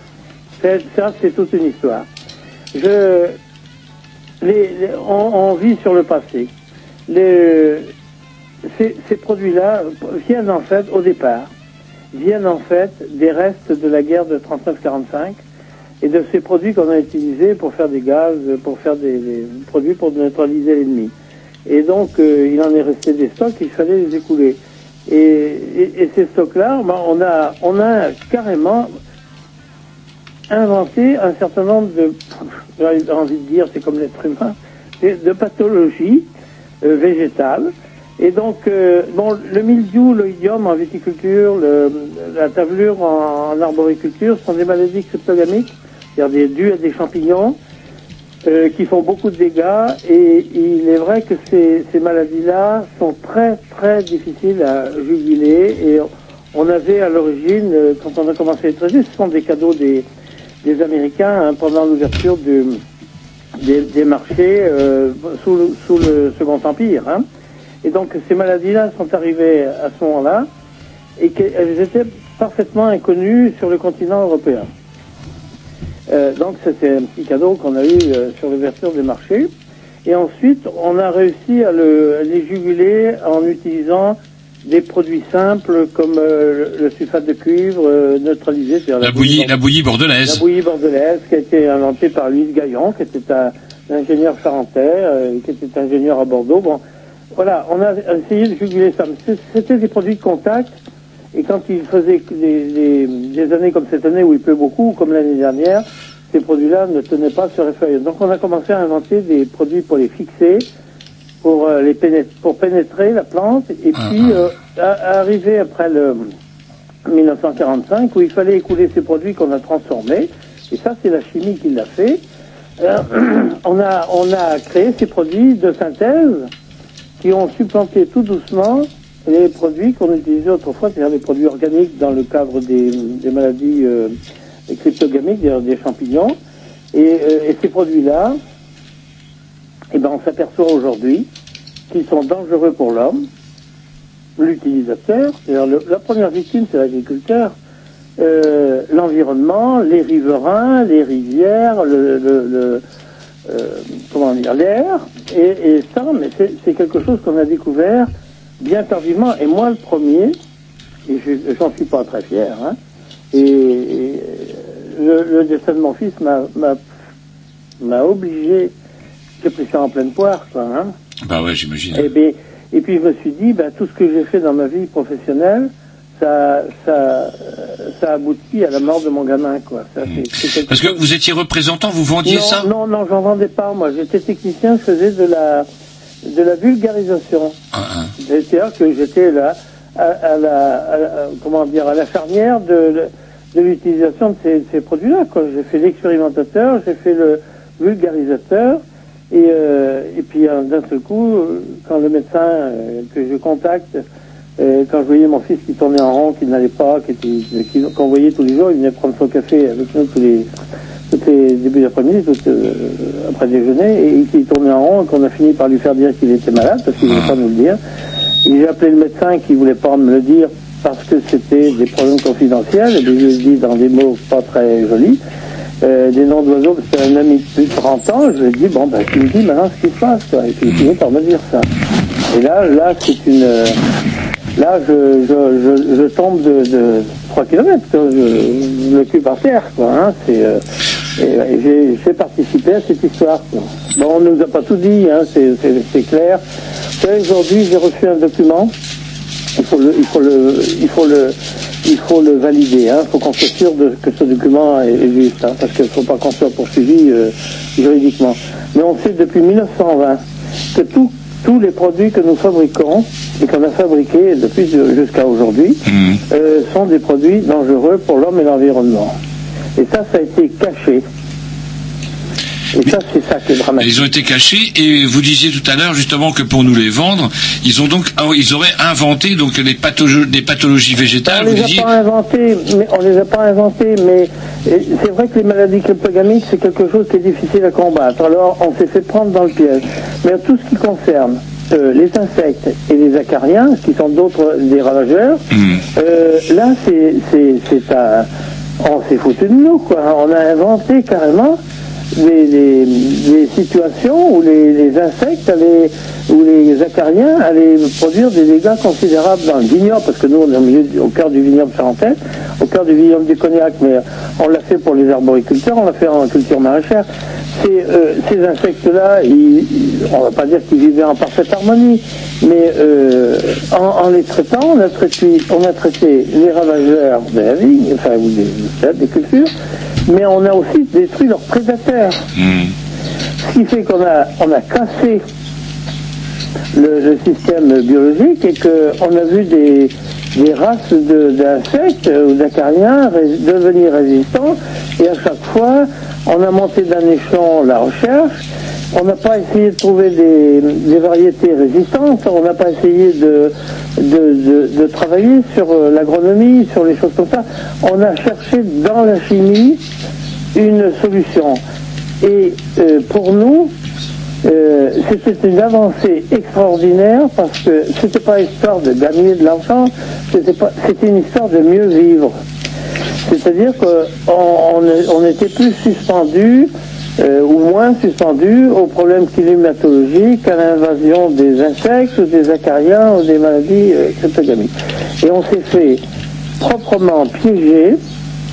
c'est- ça, c'est toute une histoire. Je, les, les- on, on vit sur le passé. Les, ces, ces produits-là viennent en fait, au départ, viennent en fait des restes de la guerre de 39-45 et de ces produits qu'on a utilisés pour faire des gaz, pour faire des, des produits pour neutraliser l'ennemi. Et donc, euh, il en est resté des stocks, il fallait les écouler. Et, et- et ces stocks-là, ben, on, a, on a carrément inventé un certain nombre de, j'ai envie de dire, c'est comme l'être humain, de, pathologies euh, végétales. Et donc, euh, bon, le mildiou, l'oïdium en viticulture, le- la tavelure en, en arboriculture sont des maladies cryptogamiques, c'est-à-dire dues à des champignons euh, qui font beaucoup de dégâts. Et il est vrai que ces, ces maladies-là sont très, très difficiles à juguler. Et on avait à l'origine, euh, quand on a commencé à les traiter, ce sont des cadeaux des, des Américains hein, pendant l'ouverture des, des marchés euh, sous, le, sous le Second Empire. hein. Et donc ces maladies-là sont arrivées à ce moment-là et qu'elles étaient parfaitement inconnues sur le continent européen. Euh, donc c'était un petit cadeau qu'on a eu euh, sur l'ouverture des marchés. Et ensuite, on a réussi à, le, à les juguler en utilisant des produits simples comme euh, le, sulfate de cuivre euh, neutralisé, c'est-à-dire La bouillie, la bouillie bordelaise. la bouillie bordelaise qui a été inventée par Louis Gaillon, qui était un, ingénieur charentais, euh, qui était ingénieur à Bordeaux. Bon, voilà, on a essayé de juguler ça. C'était des produits de contact. Et quand il faisait des, des- des années comme cette année où il pleut beaucoup, comme l'année dernière, ces produits-là ne tenaient pas sur les feuilles. Donc on a commencé à inventer des produits pour les fixer, pour euh, les pénétrer, pour pénétrer la plante, et puis euh, à- à arriver après le 1945 où il fallait écouler ces produits qu'on a transformés. Et ça, c'est la chimie qui l'a fait. Euh, on a on a créé ces produits de synthèse qui ont supplanté tout doucement les produits qu'on utilisait autrefois, c'est-à-dire les produits organiques dans le cadre des, maladies euh, cryptogamiques, des champignons. Et, euh, et ces produits-là, eh ben, on s'aperçoit aujourd'hui qu'ils sont dangereux pour l'homme, l'utilisateur, la première victime, c'est l'agriculteur, euh, l'environnement, les riverains, les rivières, comment dire, l'air, et, et ça, c'est quelque chose qu'on a découvert bien tardivement, et moi le premier, et je- j'en suis pas très fier, hein, et, et, euh, le, le destin de mon fils m'a- m'a m'a obligé, j'ai pris ça en pleine poire, quoi, hein, Bah ouais, j'imagine. et, bien, et puis je me suis dit, ben, tout ce que j'ai fait dans ma vie professionnelle, ça, ça, euh, ça aboutit à la mort de mon gamin, quoi. Ça, c'est- c'est quelque Parce que vous étiez représentant, vous vendiez non, ça? Non, non, j'en vendais pas. Moi, j'étais technicien, je faisais de la, de la vulgarisation. Ah, C'est-à-dire que j'étais là, à, à la, à comment dire, à la charnière de, de l'utilisation de ces, ces produits-là. J'ai fait l'expérimentateur, j'ai fait le vulgarisateur, et, euh, et puis euh, d'un seul coup, euh, quand le médecin que je contacte, quand je voyais mon fils qui tournait en rond, qui n'allait pas, qui était, qui- qu'on voyait tous les jours, il venait prendre son café avec nous tous les, tous les débuts d'après-midi, euh, après déjeuner, et qui tournait en rond, et qu'on a fini par lui faire dire qu'il était malade, parce qu'il ne voulait pas nous le dire. Et j'ai appelé le médecin qui voulait pas me le dire parce que c'était des problèmes confidentiels, et je lui ai dit dans des mots pas très jolis, euh, des noms d'oiseaux, parce que un ami de plus de 30 ans, je lui ai dit, bon, ben, tu me dis maintenant ce qui se passe, quoi. Et puis il finit par me dire ça. Et là, là, c'est une, euh, là, je, je, je, je tombe de, de 3 km, je, je le cul par terre, quoi, hein. C'est, euh, et, et j'ai, participé à cette histoire. Bon, on nous a pas tout dit, hein, c'est, clair. Aujourd'hui, j'ai reçu un document, il faut le, il faut le, il faut le, il faut le valider. Hein. Il faut qu'on soit sûr de, que ce document est, est juste, hein, parce qu'il ne faut pas qu'on soit poursuivi euh, juridiquement. Mais on sait depuis 1920 que tout- tous les produits que nous fabriquons et qu'on a fabriqués depuis de- jusqu'à aujourd'hui euh, sont des produits dangereux pour l'homme et l'environnement. Et ça, ça a été caché. Et ça, c'est ça qui est dramatique. Ils ont été cachés et vous disiez tout à l'heure justement que pour nous les vendre, ils ont donc ah ils auraient inventé donc des, patho- des pathologies végétales. On les a disiez pas inventés, mais on les a pas inventés, mais c'est vrai que les maladies cryptogamiques c'est quelque chose qui est difficile à combattre. Alors on s'est fait prendre dans le piège. Mais tout ce qui concerne euh, les insectes et les acariens, qui sont d'autres des ravageurs, euh, là c'est c'est c'est un on s'est foutu de nous quoi. On a inventé carrément des- des situations où les, les insectes allaient, où les acariens allaient produire des dégâts considérables dans le vignoble, parce que nous on est au, milieu, au cœur du vignoble charentais, au cœur du vignoble du cognac, mais on l'a fait pour les arboriculteurs, on l'a fait en culture maraîchère. Ces, euh, ces insectes-là, on va pas dire qu'ils vivaient en parfaite harmonie, mais euh, en, les traitant, on a traité, on a traité les ravageurs de la vigne, enfin des cultures, mais on a aussi détruit leurs prédateurs. Ce qui fait qu'on a, on a cassé le, le système biologique et qu'on a vu des, des races de- d'insectes ou d'acariens ré- devenir résistants et à chaque fois on a monté d'un échelon la recherche on n'a pas essayé de trouver des, variétés résistantes, on n'a pas essayé de, travailler sur euh, l'agronomie, sur les choses comme ça. On a cherché dans la chimie une solution. Et euh, pour nous, euh, c'était une avancée extraordinaire parce que c'était pas histoire de gagner de l'argent, c'était une histoire de mieux vivre. C'est-à-dire qu'on on, on était plus suspendu euh, ou moins suspendu aux problèmes climatologiques, à l'invasion des insectes ou des acariens ou des maladies euh, cryptogamiques. Et on s'est fait proprement piéger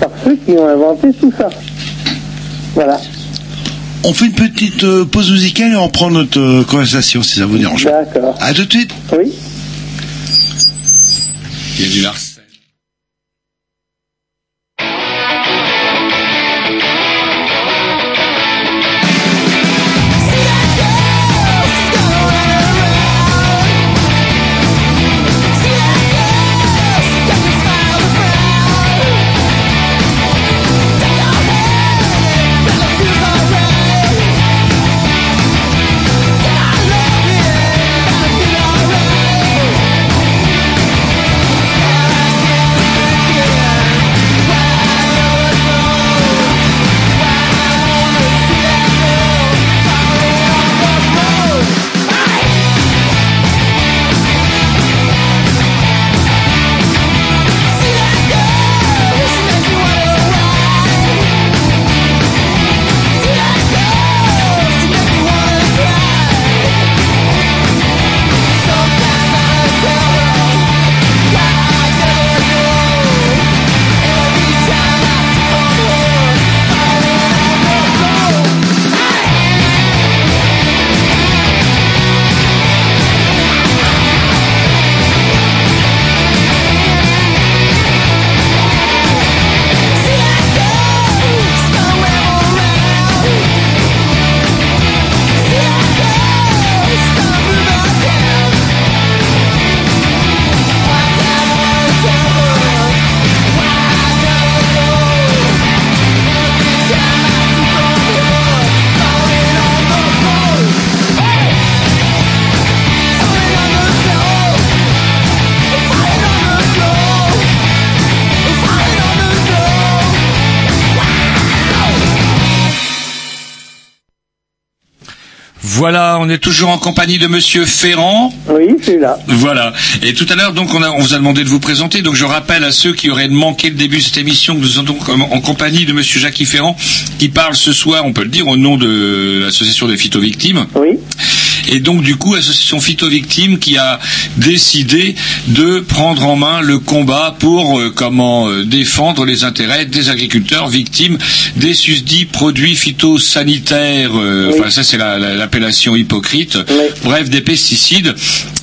par ceux qui ont inventé tout ça. Voilà. On fait une petite euh, pause musicale et on prend notre euh, conversation si ça vous dérange. D'accord. À tout de suite. Oui. Il y a du. On est toujours en compagnie de Monsieur Ferrand. Oui, c'est là. Voilà. Et tout à l'heure, donc, on, a, on vous a demandé de vous présenter. Donc, je rappelle à ceux qui auraient manqué le début de cette émission que nous sommes donc en, en compagnie de Monsieur Jacques Ferrand, qui parle ce soir, on peut le dire, au nom de l'association des phytovictimes. Oui. Et donc, du coup, l'association phytovictimes qui a décidé de prendre en main le combat pour euh, comment euh, défendre les intérêts des agriculteurs victimes des susdits produits phytosanitaires. euh, Enfin, ça, c'est la- la- l'appellation hypocrite. Bref, des pesticides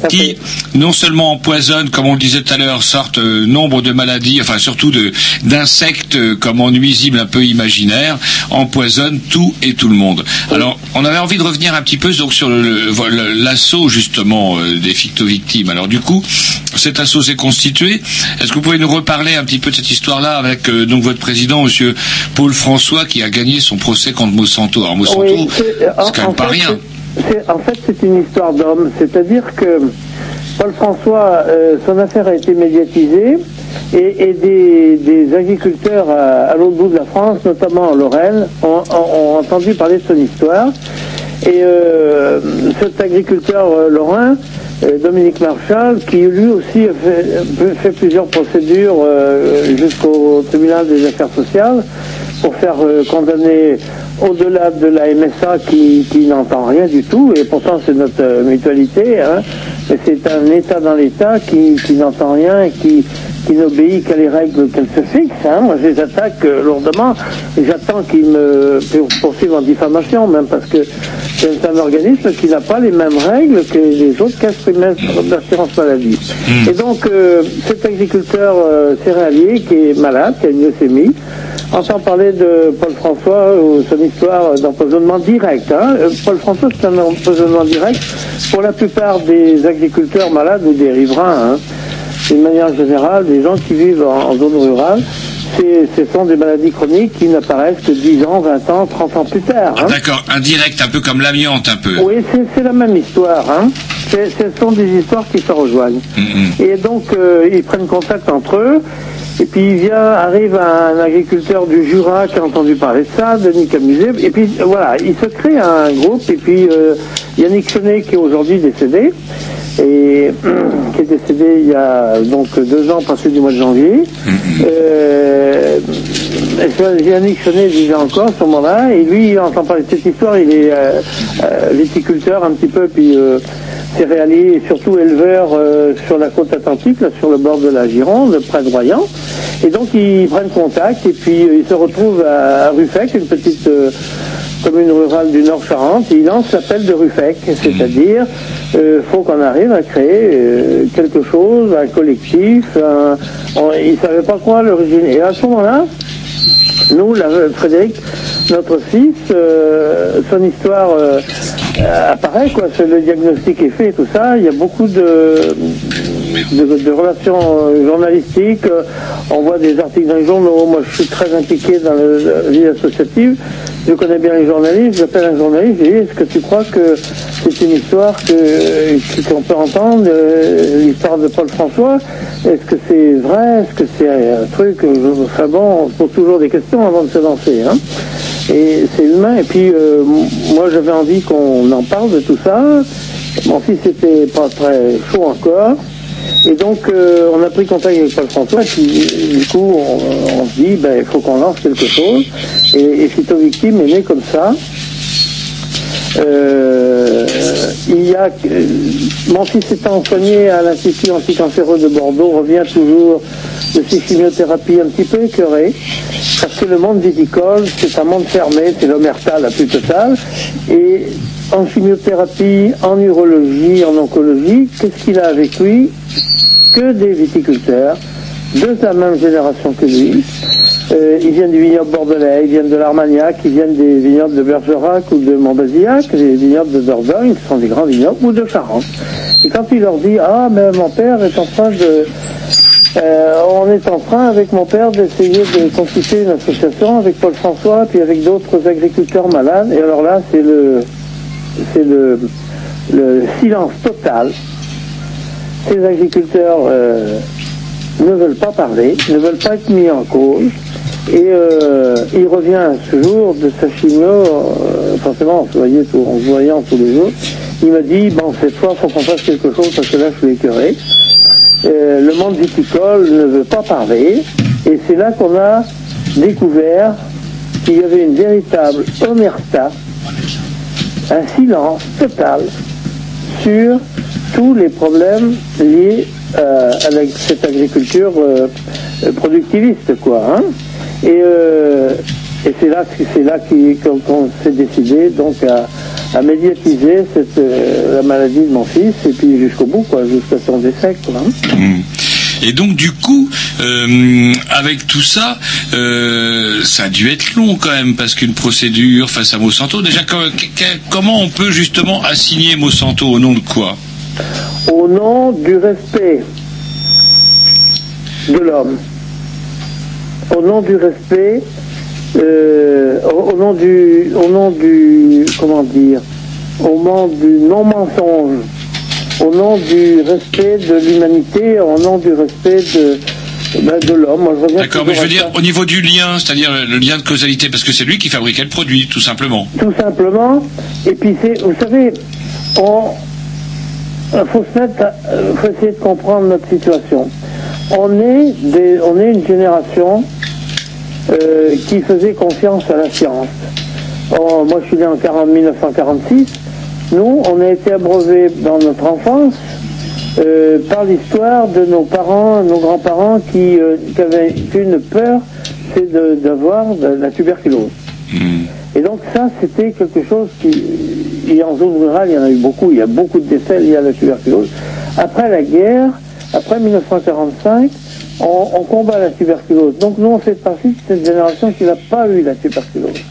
qui non seulement empoisonnent, comme on le disait tout à l'heure, sortent nombre de maladies, enfin surtout d'insectes comme en nuisibles un peu imaginaires, empoisonnent tout et tout le monde. Alors, on avait envie de revenir un petit peu donc sur le- l'assaut justement euh, des ficto-victimes. Alors du coup, cet assaut s'est constitué. Est-ce que vous pouvez nous reparler un petit peu de cette histoire-là avec euh, donc votre président, Monsieur Paul François, qui a gagné son procès contre Monsanto? Alors Monsanto, Oui, c'est c'est quand en même pas fait, rien. En fait, c'est une histoire d'homme. C'est-à-dire que Paul François, euh, son affaire a été médiatisée et, et des, des agriculteurs à, à l'autre bout de la France, notamment en Lorraine, ont, ont- ont entendu parler de son histoire. Et euh, cet agriculteur euh, lorrain, euh, Dominique Marchal, qui lui aussi a fait, plusieurs procédures jusqu'au tribunal des affaires sociales pour faire condamner au-delà de la MSA qui, n'entend rien du tout, et pourtant c'est notre mutualité, hein, mais c'est un État dans l'État qui n'entend rien et qui, qui n'obéit qu'à les règles qu'elle se fixe. Hein. Moi je les attaque euh, lourdement et j'attends qu'ils me pour- poursuivent en diffamation, même parce que c'est un organisme qui n'a pas les mêmes règles que les autres caisses primaires d'assurance maladie. Et donc euh, cet agriculteur euh, céréalier qui est malade, qui a une leucémie, entend parler de Paul François ou son histoire d'empoisonnement direct. hein. Paul François, c'est un empoisonnement direct pour la plupart des agriculteurs malades ou des riverains. hein. D'une manière générale, des gens qui vivent en, en zone rurale, ce sont des maladies chroniques qui n'apparaissent que 10 ans, 20 ans, 30 ans plus tard. hein. D'accord, indirect, un peu comme l'amiante, un peu. Oui, c'est la même histoire. Hein. Ce sont des histoires qui se rejoignent. Et donc, euh, ils prennent contact entre eux. Et puis, il vient, arrive un agriculteur du Jura qui a entendu parler de ça, Denis Camuset. Et puis, voilà, il se crée un groupe. Et puis, euh, Yannick Chenet, qui est aujourd'hui décédé, et qui est décédé il y a donc deux ans, passé du mois de janvier. Euh, Yannick Chenet vivait encore à ce moment-là, et lui, il entend parler de cette histoire, il est euh, euh, viticulteur un petit peu, puis euh, céréalier, et surtout éleveur euh, sur la côte atlantique, là, sur le bord de la Gironde, près de Royan. Et donc, ils prennent contact, et puis ils se retrouvent à, à Ruffec, une petite commune rurale du Nord Charente, et ils lancent l'appel de Ruffec, c'est-à-dire, euh, faut qu'on arrive à créer euh, quelque chose, un collectif, un, on- ils ne savaient pas quoi à l'origine. Et à ce moment-là, nous, la- Frédéric, notre fils, euh, son histoire euh, apparaît, quoi. Le diagnostic est fait tout ça. Il y a beaucoup de, de, relations euh, journalistiques. Euh, On voit des articles dans les journaux. Moi, je suis très impliqué dans la vie associative. Je connais bien les journalistes. J'appelle un journaliste. Je dis Est-ce que tu crois que c'est une histoire qu'on peut entendre, euh, l'histoire de Paul François? Est-ce que c'est vrai? Est-ce que c'est un truc Enfin bon, on se pose toujours des questions avant de se lancer. Hein et c'est humain. Et puis, moi, j'avais envie qu'on en parle de tout ça. Mon fils était pas très chaud encore. Et donc, euh, on a pris contact avec Paul François. Puis, du coup, on, se dit, ben, il faut qu'on lance quelque chose. Et, et Victime est né comme ça. Euh, il y a, euh, mon fils étant soigné à l'Institut anticancéreux de Bordeaux revient toujours de ses chimiothérapies un petit peu écœuré, parce que le monde viticole, c'est un monde fermé, c'est l'omerta la plus totale, et en chimiothérapie, en urologie, en oncologie, qu'est-ce qu'il a avec lui? Que des viticulteurs, de la même génération que lui. Euh, ils viennent du vignoble bordelais, ils viennent de l'Armagnac, ils viennent des vignobles de Bergerac ou de Montbazillac, des vignobles de Dordogne, qui sont des grands vignobles, ou de Charente. Et quand il leur dit, ah, mais mon père est en train de... euh, on est en train, avec mon père, d'essayer de constituer une association avec Paul François, puis avec d'autres agriculteurs malades. Et alors là, c'est le, c'est le silence total. Ces agriculteurs euh, ne veulent pas parler, ne veulent pas être mis en cause. Et euh, il revient ce jour de sa chimio, euh, forcément, voyait tout- en voyant tous les jours. Il m'a dit, bon, cette fois, il faut qu'on fasse quelque chose parce que là, je suis écœuré. Euh, le monde viticole ne veut pas parler. Et c'est là qu'on a découvert qu'il y avait une véritable omerta, un silence total sur tous les problèmes liés euh, la- cette agriculture euh, productiviste, quoi. hein. Et, euh, et c'est là, c'est là qu'on s'est décidé donc à, à médiatiser cette, euh, la maladie de mon fils et puis jusqu'au bout, quoi, jusqu'à son décès, quoi. hein. Et donc du coup, avec tout ça, ça a dû être long quand même parce qu'une procédure face à Monsanto. Déjà, comment on peut justement assigner Monsanto au nom de quoi? Au nom du respect de l'homme, au nom du respect, euh, au, nom du, au nom du, comment dire, au nom du non-mensonge, au nom du respect de l'humanité, au nom du respect de, ben, de l'homme. D'accord, mais je veux dire ça. au niveau du lien, c'est-à-dire le lien de causalité, parce que c'est lui qui fabriquait le produit, tout simplement. tout simplement. Et puis, c'est, vous savez, on, il à- euh, faut essayer de comprendre notre situation. On est, une génération euh, qui faisait confiance à la science. Moi, je suis né en 40 1946. Nous, on a été abreuvés dans notre enfance euh, par l'histoire de nos parents, nos grands-parents qui, euh, avaient qu'une peur, c'est d'avoir de la tuberculose. Et donc ça, c'était quelque chose qui, et en zone rurale, il y en a eu beaucoup, il y a beaucoup de décès liés à la tuberculose. Après la guerre, après 1945, on, combat la tuberculose. Donc nous, on fait partie de cette génération qui n'a pas eu la tuberculose,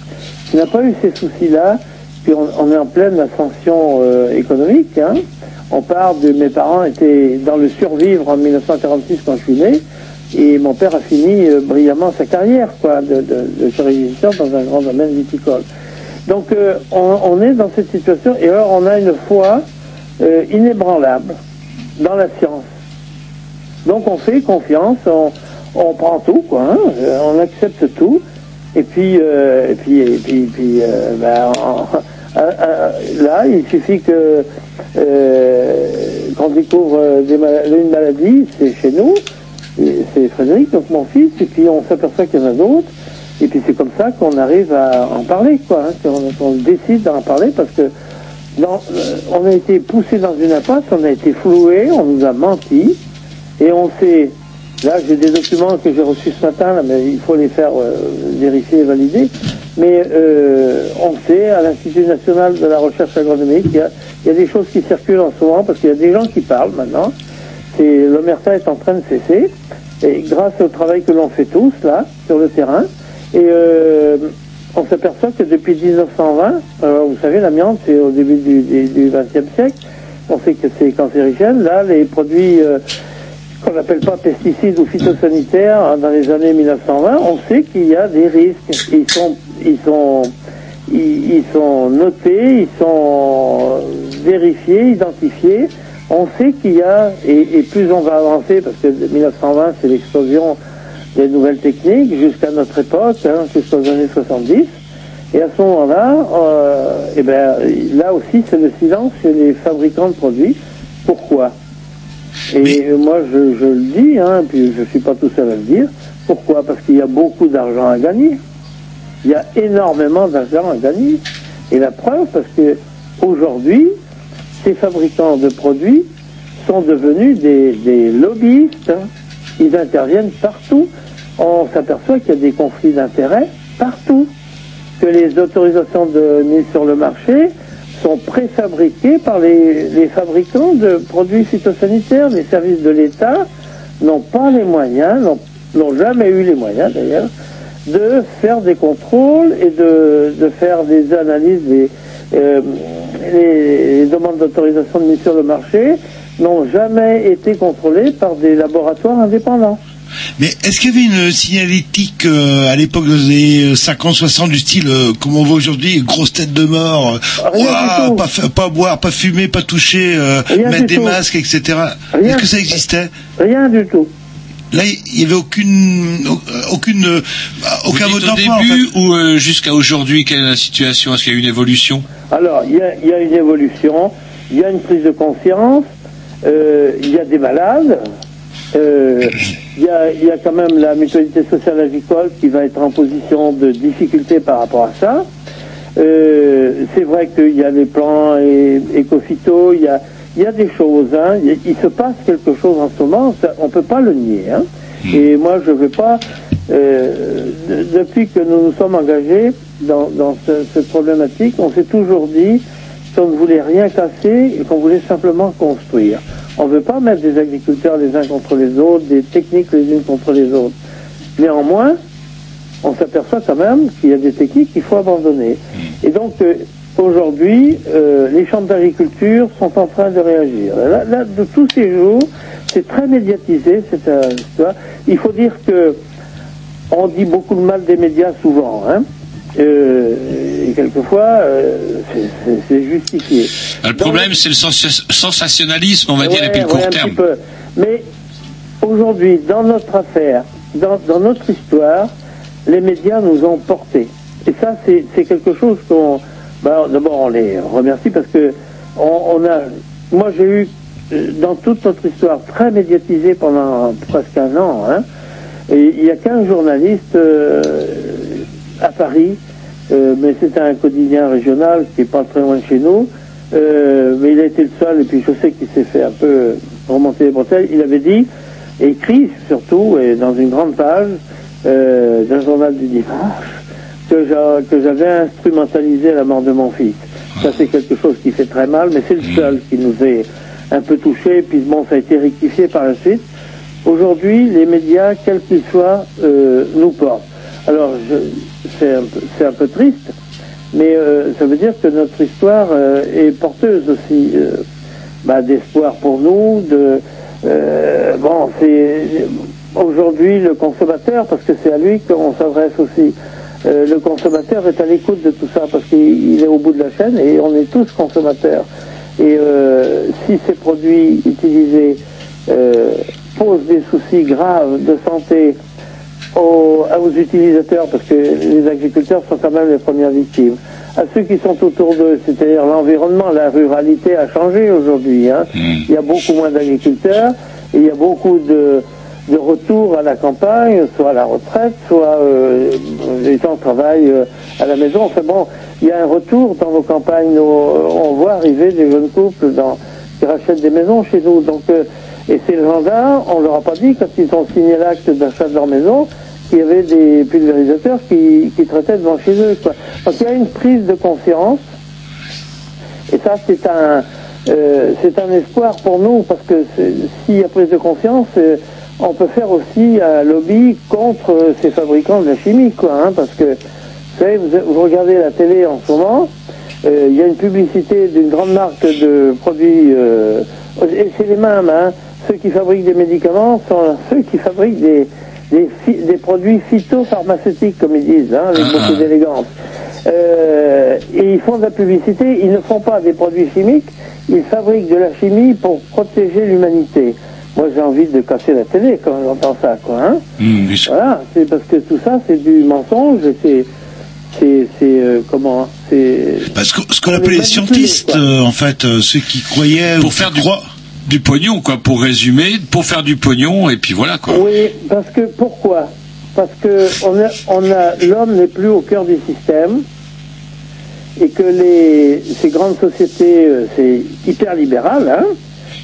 qui n'a pas eu ces soucis-là, puis on, on est en pleine ascension euh, économique. Hein. On part de mes parents étaient dans le survivre en 1946 quand je suis né, et mon père a fini euh, brillamment sa carrière quoi, de, de, dans un grand domaine viticole. Donc euh, on, est dans cette situation, et alors on a une foi euh, inébranlable dans la science. Donc on fait confiance, on, prend tout, quoi, hein, on accepte tout, et puis, et puis, et puis, puis, ben, en- là, il suffit que qu'on découvre une maladie, c'est chez nous, c'est Frédéric, donc mon fils, et puis on s'aperçoit qu'il y en a d'autres, et puis c'est comme ça qu'on arrive à en parler, quoi, hein, qu'on décide d'en parler, parce que euh, on a été poussé dans une impasse, on a été floué, on nous a menti, et on s'est... Là, j'ai des documents que j'ai reçus ce matin, mais il faut les faire euh, vérifier et valider. Mais euh, on sait, à l'Institut national de la recherche agronomique, il y a, il y a des choses qui circulent en ce moment, parce qu'il y a des gens qui parlent maintenant. L'omerta est en train de cesser, et grâce au travail que l'on fait tous, là, sur le terrain. Et euh, on s'aperçoit que depuis 1920, euh, vous savez, l'amiante, c'est au début du XXe siècle, on sait que c'est cancérigène. Là, les produits euh, qu'on n'appelle pas pesticides ou phytosanitaires hein, dans les années 1920, on sait qu'il y a des risques. Ils sont, ils sont, ils sont notés, ils sont vérifiés, identifiés. On sait qu'il y a, et, et plus on va avancer, parce que 1920 c'est l'explosion des nouvelles techniques jusqu'à notre époque, hein, jusqu'aux années 70. Et à ce moment-là, euh, eh ben, là aussi c'est le silence chez les fabricants de produits. Pourquoi? Et moi, je, je le dis, hein, puis je ne suis pas tout seul à le dire. Pourquoi? Parce qu'il y a beaucoup d'argent à gagner. Il y a énormément d'argent à gagner. Et la preuve, parce que aujourd'hui, ces fabricants de produits sont devenus des, des lobbyistes. Ils interviennent partout. On s'aperçoit qu'il y a des conflits d'intérêts partout. Que les autorisations de mise sur le marché sont préfabriquées par les, les fabricants de produits phytosanitaires. Les services de l'État n'ont pas les moyens, n'ont- n'ont jamais eu les moyens d'ailleurs, de faire des contrôles et de, de faire des analyses des euh, les, demandes d'autorisation de mise sur le marché n'ont jamais été contrôlées par des laboratoires indépendants. Mais est-ce qu'il y avait une signalétique euh, à l'époque des 50-60 du style, euh, comme on voit aujourd'hui, grosse tête de mort, euh, ouah, pas, boire, pas fumer, pas toucher, euh, mettre des tout. masques, etc. Est-ce que ça existait? Rien du tout. Là, il y avait aucune, au- aucune, euh, aucun Vous dites au d'emploi. en début ou euh, jusqu'à aujourd'hui, quelle est la situation? Est-ce qu'il y a eu une évolution? Alors, il y a, il y a une évolution, il y a une prise de conscience, euh, il y a des malades, euh, il, y a, il y a quand même la mutualité sociale agricole qui va être en position de difficulté par rapport à ça. Euh, c'est vrai qu'il y a les plans éco-phyto, il y a, il y a des choses, hein, il, il se passe quelque chose en ce moment, ça, on ne peut pas le nier. Hein. Et moi, je ne veux pas, euh, de- depuis que nous nous sommes engagés dans, dans ce- cette problématique, on s'est toujours dit qu'on ne voulait rien casser et qu'on voulait simplement construire. On ne veut pas mettre des agriculteurs les uns contre les autres, des techniques les unes contre les autres. Néanmoins, on s'aperçoit quand même qu'il y a des techniques qu'il faut abandonner. Et donc, euh, aujourd'hui, euh, les chambres d'agriculture sont en train de réagir. Là, là, de tous ces jours, c'est très médiatisé, cette histoire. Il faut dire que on dit beaucoup de mal des médias souvent, hein. Euh, et quelquefois, euh, c'est- justifié. Le problème, c'est le sens- sensationnalisme, on va dire, et puis le Ouais, court ouais, un terme. petit peu. Mais aujourd'hui, dans notre affaire, dans, dans notre histoire, les médias nous ont portés. Et ça, c'est quelque chose qu'on. Bah, D'abord, on les remercie parce que on, a. Moi, j'ai eu euh, dans toute notre histoire très médiatisée pendant presque un an. Hein, il y a qu'un journaliste euh, à Paris, euh, mais c'est un quotidien régional qui est pas très loin de chez nous. Mais il a été le seul, et puis je sais qu'il s'est fait un peu remonter les bretelles. Il avait dit, écrit surtout, et dans une grande page d'un journal du dimanche, que j'a- que j'avais instrumentalisé la mort de mon fils. Ça, c'est quelque chose qui fait très mal, mais c'est le seul qui nous est un peu touché, puis bon, ça a été rectifié par la suite. Aujourd'hui, les médias, quels qu'ils soient, euh, nous portent. Alors, c'est un, peu- c'est un peu triste, mais euh, ça veut dire que notre histoire euh, est porteuse aussi bah, d'espoir pour nous. De bon, c'est aujourd'hui le consommateur, parce que c'est à lui qu'on s'adresse aussi. Euh, le consommateur est à l'écoute de tout ça parce qu'il il est au bout de la chaîne et on est tous consommateurs. Et euh, si ces produits utilisés euh, posent des soucis graves de santé aux, aux utilisateurs, parce que les agriculteurs sont quand même les premières victimes, à ceux qui sont autour d'eux, c'est-à-dire l'environnement, la ruralité a changé aujourd'hui. hein. Il y a beaucoup moins d'agriculteurs, et il y a beaucoup de, de retour à la campagne, soit à la retraite, soit euh, les gens travaillent euh, à la maison. Enfin bon, il y a un retour dans nos campagnes. Nos- on voit arriver des jeunes couples qui rachètent des maisons chez nous. Donc, euh, et ces gens-là, on leur a pas dit quand ils ont signé l'acte d'achat de leur maison qu'il y avait des pulvérisateurs qui, qui traitaient devant chez eux. Quoi. Donc il y a une prise de conscience. Et ça, c'est un, euh, c'est un espoir pour nous, parce que s'il y a prise de conscience, euh, on peut faire aussi un lobby contre euh, ces fabricants de la chimie, quoi, hein, parce que, vous savez, vous, vous regardez la télé en ce moment, euh, il y a une publicité d'une grande marque de produits, euh, et c'est les mêmes, hein, ceux qui fabriquent des médicaments sont ceux qui fabriquent des, des, phy- des produits phytopharmaceutiques, comme ils disent, hein, avec beaucoup d'élégance. Euh, et ils font de la publicité, ils ne font pas des produits chimiques, ils fabriquent de la chimie pour protéger l'humanité. Moi, j'ai envie de casser la télé quand j'entends ça, quoi. Hein voilà, c'est parce que tout ça, c'est du mensonge, et c'est, c'est, c'est euh, comment, c'est. Parce que ce qu'on appelait les scientistes, euh, en fait, euh, ceux qui croyaient Pour faire du, du pognon, quoi, pour résumer, pour faire du pognon, et puis voilà, quoi. Oui, parce que pourquoi? Parce que on a, on a l'homme n'est plus au cœur du système et que les ces grandes sociétés, c'est hyper libéral. Hein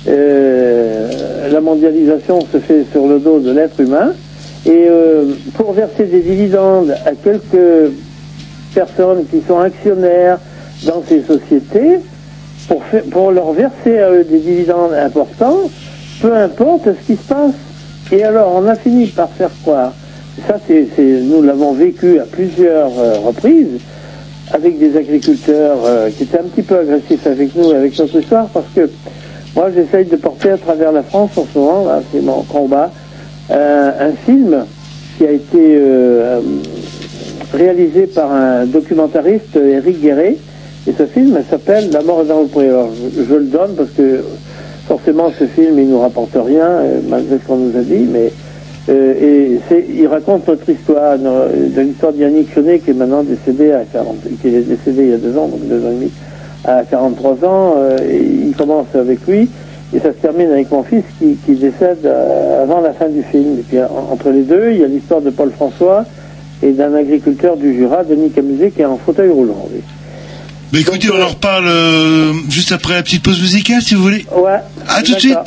Euh, la mondialisation se fait sur le dos de l'être humain et euh, pour verser des dividendes à quelques personnes qui sont actionnaires dans ces sociétés, pour, pour leur verser à eux des dividendes importants, peu importe ce qui se passe. Et alors, on a fini par faire croire, ça, c'est, nous l'avons vécu à plusieurs euh, reprises, avec des agriculteurs euh, qui étaient un petit peu agressifs avec nous, avec notre histoire, parce que moi, j'essaye de porter à travers la France en ce moment, c'est mon combat, euh, un film qui a été euh, réalisé par un documentariste, Eric Guéret, et ce film s'appelle La mort dans le. Alors, je, le donne parce que forcément ce film il nous rapporte rien, euh, malgré ce qu'on nous a dit, mais il raconte notre histoire, de l'histoire d'Yannick Chenet qui est maintenant décédé à 40, qui est décédé il y a deux ans, donc deux ans et demi, à 43 ans, euh, il commence avec lui, et ça se termine avec mon fils qui, qui décède euh, avant la fin du film. Et puis en- entre les deux, il y a l'histoire de Paul François et d'un agriculteur du Jura, Denis Camuset, qui est en fauteuil roulant. Mais écoutez, on en reparle euh, juste après la petite pause musicale, si vous voulez. Ouais. À tout de suite.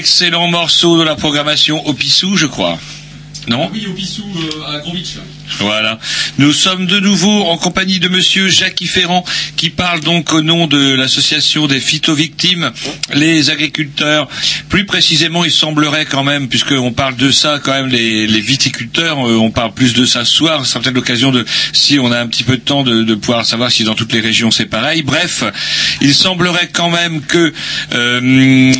L'excellent morceau de la programmation Opissou, je crois. Non Oui, au Pissou à Grovitch. là. Voilà. Nous sommes de nouveau en compagnie de monsieur Jacques Ferrand qui parle donc au nom de l'association des phytovictimes, les agriculteurs. Plus précisément, il semblerait quand même, puisqu'on parle de ça quand même, les, viticulteurs, euh, on parle plus de ça ce soir. Ce sera peut-être l'occasion de, si on a un petit peu de temps, de, pouvoir savoir si dans toutes les régions c'est pareil. Bref, il semblerait quand même que euh,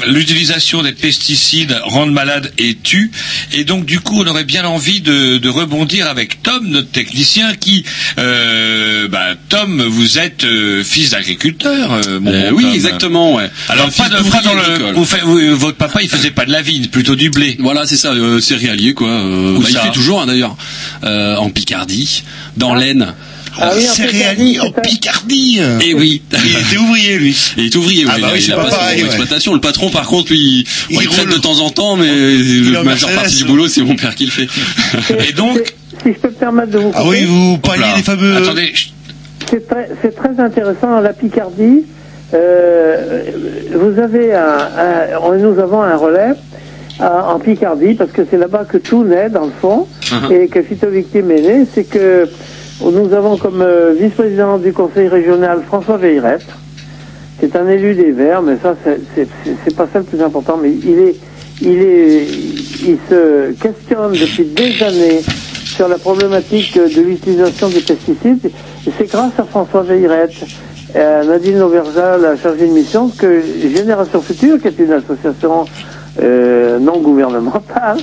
l'utilisation des pesticides rende malade et tue. Et donc du coup, on aurait bien envie de rebondir avec Tom, notre technicien, qui, euh, bah, Tom, vous êtes euh, fils d'agriculteur. euh, mon Euh, bon oui, Tom. exactement, ouais. Alors pas, fils de, pas dans le, vous vous- votre papa, il faisait pas de la vigne, plutôt du blé. Voilà, c'est ça, euh, céréalier quoi. Euh, bah, il fait toujours hein, d'ailleurs euh, en Picardie, dans l'Aisne. Ah oui, en Céréalier Picardie, en Picardie. Et oui. Il était ouvrier, lui. Il est ouvrier, ouais, Ah bah il a- oui, il c'est a pas ouais. exploitation. Le patron, par contre, lui, Il bon, il traite de temps en temps, mais la majeure partie du boulot, c'est mon père qui le fait. Et donc, Si je peux me permettre de vous Ah oui, vous parliez des fameux... Attendez, c'est très, c'est très intéressant. La Picardie, euh, vous avez un, nous avons un relais à- en Picardie parce que c'est là-bas que tout naît dans le fond Uh-huh. et que Phytovictime est né. C'est que nous avons comme euh, vice-président du conseil régional François Veillerette. C'est un élu des Verts, mais ça c'est- c'est c'est- c'est pas ça le plus important. Mais il est, il est, il se questionne depuis des années sur la problématique de l'utilisation des pesticides. Et c'est grâce à François Veillerette, à Nadine Auberja, la chargée de mission, que Génération Future, qui est une association euh, non gouvernementale,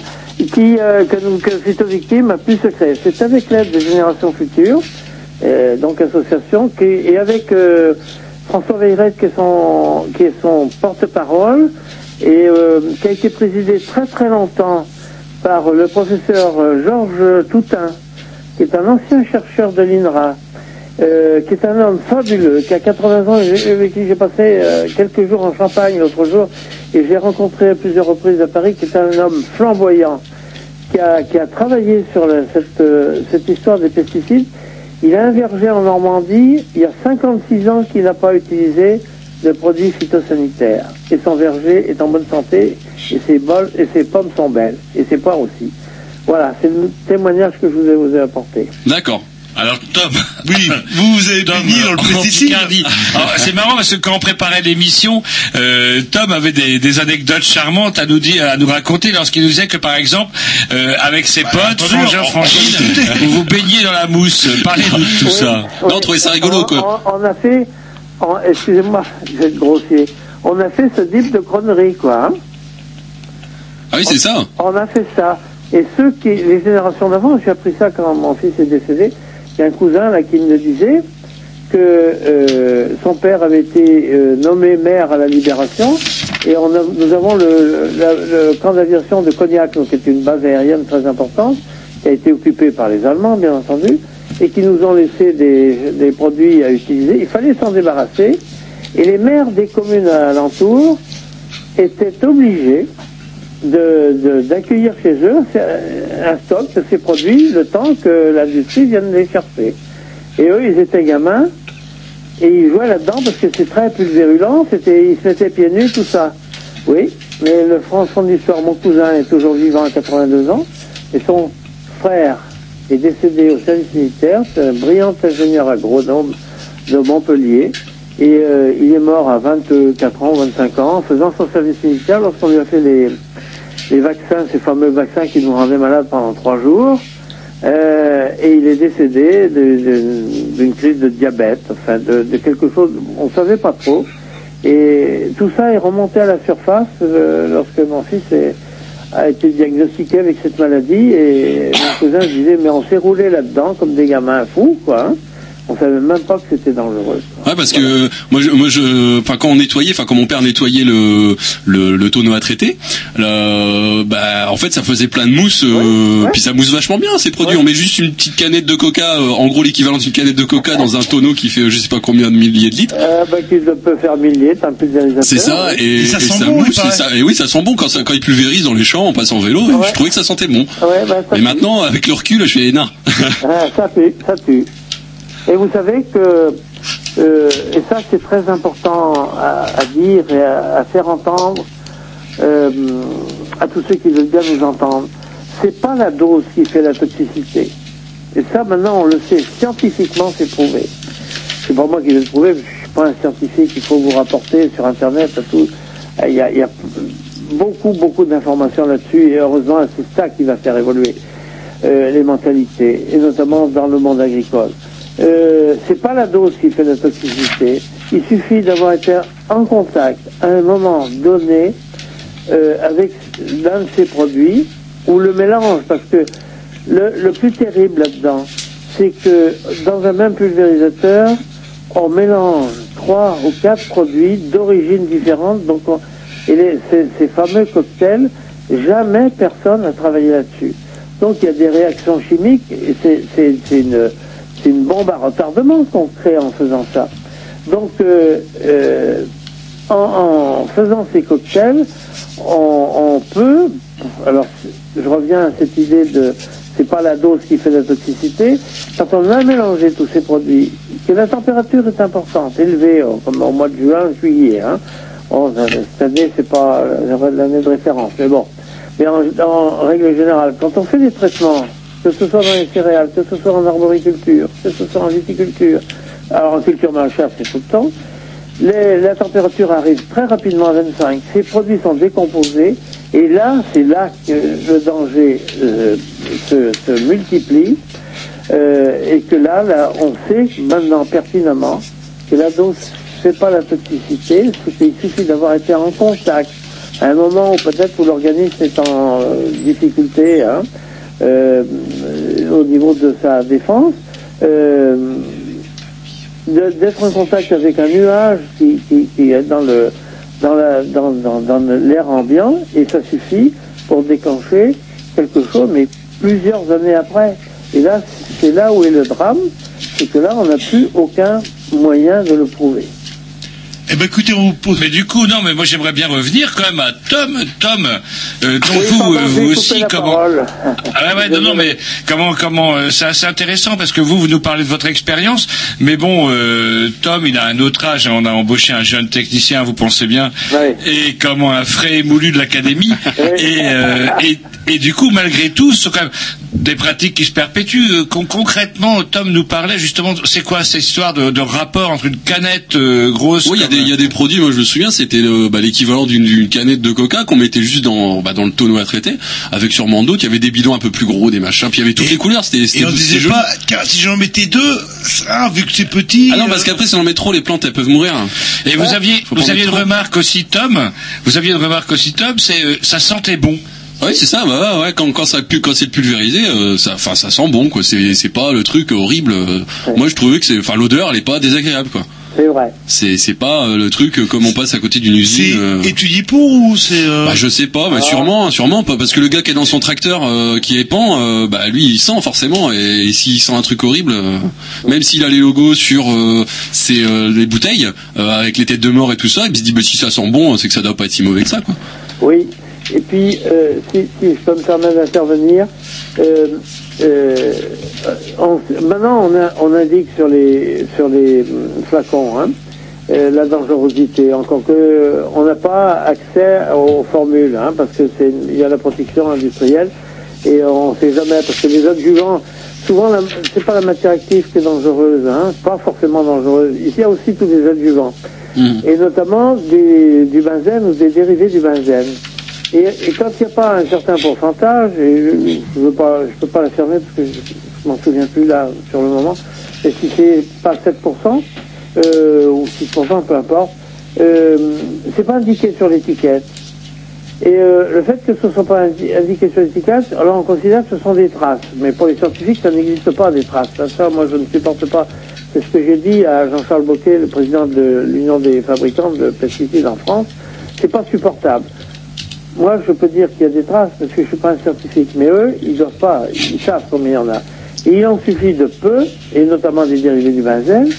qui, euh, que, que Phytovictime a pu se créer. C'est avec l'aide de Génération Future, euh, donc association, qui, et avec euh, François Veillerette, qui est son, qui est son porte-parole, et euh, qui a été présidé très très longtemps par le professeur euh, Georges Toutain, qui est un ancien chercheur de l'INRA, euh, qui est un homme fabuleux, qui a 80 ans, avec qui j'ai passé euh, quelques jours en Champagne l'autre jour, et j'ai rencontré à plusieurs reprises à Paris, qui est un homme flamboyant, qui a, qui a travaillé sur cette, cette histoire des pesticides. Il a un verger en Normandie, il y a 56 ans qu'il n'a pas utilisé de produits phytosanitaires. Et son verger est en bonne santé, et ses, bols, et ses pommes sont belles, et ses poires aussi. Voilà, c'est le témoignage que je vous ai, vous ai apporté. D'accord. Alors Tom, Oui, vous, vous avez Tom, baigné dans le. Alors, C'est marrant parce que quand on préparait l'émission, euh, Tom avait des, des anecdotes charmantes à nous dire, à nous raconter lorsqu'il nous disait que par exemple, euh, avec ses potes, attention, frangins, on- frangines, vous vous baignez dans la mousse. Parlez-nous de tout ça. Non, on trouvait ça rigolo, quoi. On, on a fait, excusez-moi, je vais être grossier, on a fait ce type de conneries, quoi. hein. Ah oui, c'est ça. On a fait ça. Et ceux qui, les générations d'avant, j'ai appris ça quand mon fils est décédé, il y a un cousin là qui me disait que euh, son père avait été euh, nommé maire à la Libération et on a- nous avons le, la- le camp d'aviation de Cognac, donc, qui est une base aérienne très importante, qui a été occupée par les Allemands, bien entendu, et qui nous ont laissé des, produits à utiliser. Il fallait s'en débarrasser. Et les maires des communes alentours étaient obligés d'accueillir chez eux un stock de ces produits le temps que l'industrie vienne les chercher. Et eux, ils étaient gamins et ils jouaient là-dedans parce que c'est très pulvérulent, ils se mettaient pieds nus, tout ça. Oui, mais le de l'histoire, mon cousin est toujours vivant à 82 ans et son frère est décédé au service militaire, c'est un brillant ingénieur agronome de Montpellier. Et euh, il est mort à 24 ans, 25 ans, en faisant son service militaire lorsqu'on lui a fait les, les vaccins, ces fameux vaccins qui nous rendaient malades pendant trois jours. Euh, et il est décédé d'une crise de diabète, enfin de, de quelque chose, on ne savait pas trop. Et tout ça est remonté à la surface euh, lorsque mon fils est- a été diagnostiqué avec cette maladie. Et mon cousin disait, mais on s'est roulé là-dedans comme des gamins fous, quoi. hein. On savait même pas que c'était dangereux. Ouais, parce que moi, je, moi, je, enfin, quand on nettoyait, enfin, quand mon père nettoyait le le, le tonneau à traiter, le- bah, en fait, ça faisait plein de mousse, euh, puis ça mousse vachement bien ces produits. On met juste une petite canette de Coca, euh, en gros l'équivalent d'une canette de Coca dans un tonneau qui fait, euh, je sais pas combien de milliers de litres. Euh, bah, qu'il peut faire milliers, t'as un pulvérisateur. C'est ça, et, Et ça et sent ça bon, mousse, et, ça, et oui, ça sent bon quand, ça, quand il pulvérise dans les champs en passant en vélo. Je trouvais que ça sentait bon. Ouais, bah, ça Et maintenant, avec le recul, je fais, non. Ah, ça tue, ça tue. Et vous savez que, euh, et ça c'est très important à, dire et à, faire entendre euh, à tous ceux qui veulent bien nous entendre. C'est pas la dose qui fait la toxicité. Et ça, maintenant, on le sait. Scientifiquement, c'est prouvé. C'est pas moi qui vais le prouver, parce que je suis pas un scientifique. Il faut vous rapporter sur Internet à tout. Il y a, il y a beaucoup, beaucoup d'informations là-dessus. Et heureusement, c'est ça qui va faire évoluer euh, les mentalités, et notamment dans le monde agricole. Euh, c'est pas la dose qui fait la toxicité. Il suffit d'avoir été en contact à un moment donné euh, avec l'un de ces produits ou le mélange, parce que le, plus terrible là-dedans, c'est que dans un même pulvérisateur, on mélange trois ou quatre produits d'origine différente. Donc, on- et ces, ces fameux cocktails, jamais personne n'a travaillé là-dessus. Donc, il y a des réactions chimiques et c'est une, c'est une bombe à retardement qu'on crée en faisant ça. Donc, euh, euh, en, faisant ces cocktails, on, peut, alors je reviens à cette idée de, c'est pas la dose qui fait la toxicité, quand on a mélangé tous ces produits, que la température est importante, élevée, euh, comme au mois de juin, juillet, hein. Cette année, c'est pas l'année de référence, mais bon. Mais en règle générale, quand on fait des traitements, que ce soit dans les céréales, que ce soit en arboriculture, que ce soit en viticulture, alors en culture maraîchère, c'est tout le temps, la température arrive très rapidement à 25. Ces produits sont décomposés. Et là, c'est là que le danger euh, se, multiplie. Euh, et que là, on sait maintenant pertinemment que la dose c'est pas la toxicité, qu'il suffit d'avoir été en contact. À un moment où peut-être où l'organisme est en euh, difficulté hein, au niveau de sa défense. euh, d'être en contact avec un nuage qui, est dans le dans la dans, dans, dans l'air ambiant et ça suffit pour déclencher quelque chose mais plusieurs années après et là c'est là où est le drame c'est que là on n'a plus aucun moyen de le prouver Eh ben écoutez, on vous pose. Mais du coup, non, mais moi j'aimerais bien revenir quand même à Tom. Tom, euh, donc Oui, vous, pardon, euh, vous aussi, comment parole. Ah ouais, ouais, non, non, mais comment, comment, euh, c'est assez intéressant parce que vous, vous nous parlez de votre expérience, mais bon, euh, Tom, il a un autre âge. hein, On a embauché un jeune technicien, vous pensez bien, et comment un frais émoulu de l'académie, et, euh, et, et du coup, malgré tout, ce sont quand même des pratiques qui se perpétuent. Con- concrètement, Tom nous parlait justement, c'est quoi cette histoire de, de rapport entre une canette euh, grosse Oui, comme des, il y a des produits, moi je me souviens, c'était bah, l'équivalent d'une canette de coca qu'on mettait juste dans, bah, dans le tonneau à traiter, avec sûrement d'autres, il y avait des bidons un peu plus gros, des machins, puis il y avait toutes les couleurs, c'était Et on disait joli. pas, car si j'en mettais deux, ça, vu que c'est petit. Ah non, parce qu'après, si on en met trop, les plantes, elles peuvent mourir. Et vous aviez, Faut pas vous aviez une trop. remarque aussi, Tom. Vous aviez une remarque aussi, Tom. C'est, euh, ça sentait bon. Oui, c'est ça. Bah ouais, quand quand ça quand c'est pulvérisé, euh, ça, enfin, ça sent bon, quoi. C'est c'est pas le truc horrible. euh. Moi, je trouvais que c'est, enfin, l'odeur, elle est pas désagréable, quoi. C'est vrai C'est c'est pas euh, le truc euh, comme on passe à côté d'une usine. euh. étudié pour ou c'est euh, Bah, je sais pas, mais Ah. sûrement, sûrement pas, parce que le gars qui est dans son tracteur, euh, qui euh, bah lui, il sent forcément, et, s'il sent un truc horrible, euh, même s'il a les logos sur euh, ses, euh, les bouteilles euh, avec les têtes de mort et tout ça, il se dit bah, si ça sent bon, c'est que ça doit pas être si mauvais que ça, quoi. Oui, et puis, euh, si, si je peux me permettre d'intervenir, euh, euh, on- maintenant on, a- on indique sur les, sur les hum, flacons hein, euh, la dangerosité, encore que euh, on n'a pas accès aux formules, hein, parce que c'est il y a la protection industrielle et on ne sait jamais, parce que les adjuvants, souvent c'est pas la matière active qui est dangereuse, hein, pas forcément dangereuse. Ici il y a aussi tous les adjuvants et notamment des- du benzène ou des dérivés du benzène. Et, quand il n'y a pas un certain pourcentage, et je ne peux pas l'affirmer parce que je, je m'en souviens plus là sur le moment, et si c'est pas 7% euh, ou 6%, peu importe, euh, c'est pas indiqué sur l'étiquette. Et euh, le fait que ce ne soit pas indi- indiqué sur l'étiquette, alors on considère que ce sont des traces. Mais pour les scientifiques, ça n'existe pas des traces. Ça, ça, moi, je ne supporte pas. C'est ce que j'ai dit à Jean-Charles Boquet, le président de l'Union des fabricants de pesticides en France. C'est pas supportable. Moi, je peux dire qu'il y a des traces parce que je suis pas un scientifique, mais eux, ils doivent pas, ils savent combien il y en a. Il en suffit de peu, et notamment des dérivés du benzène,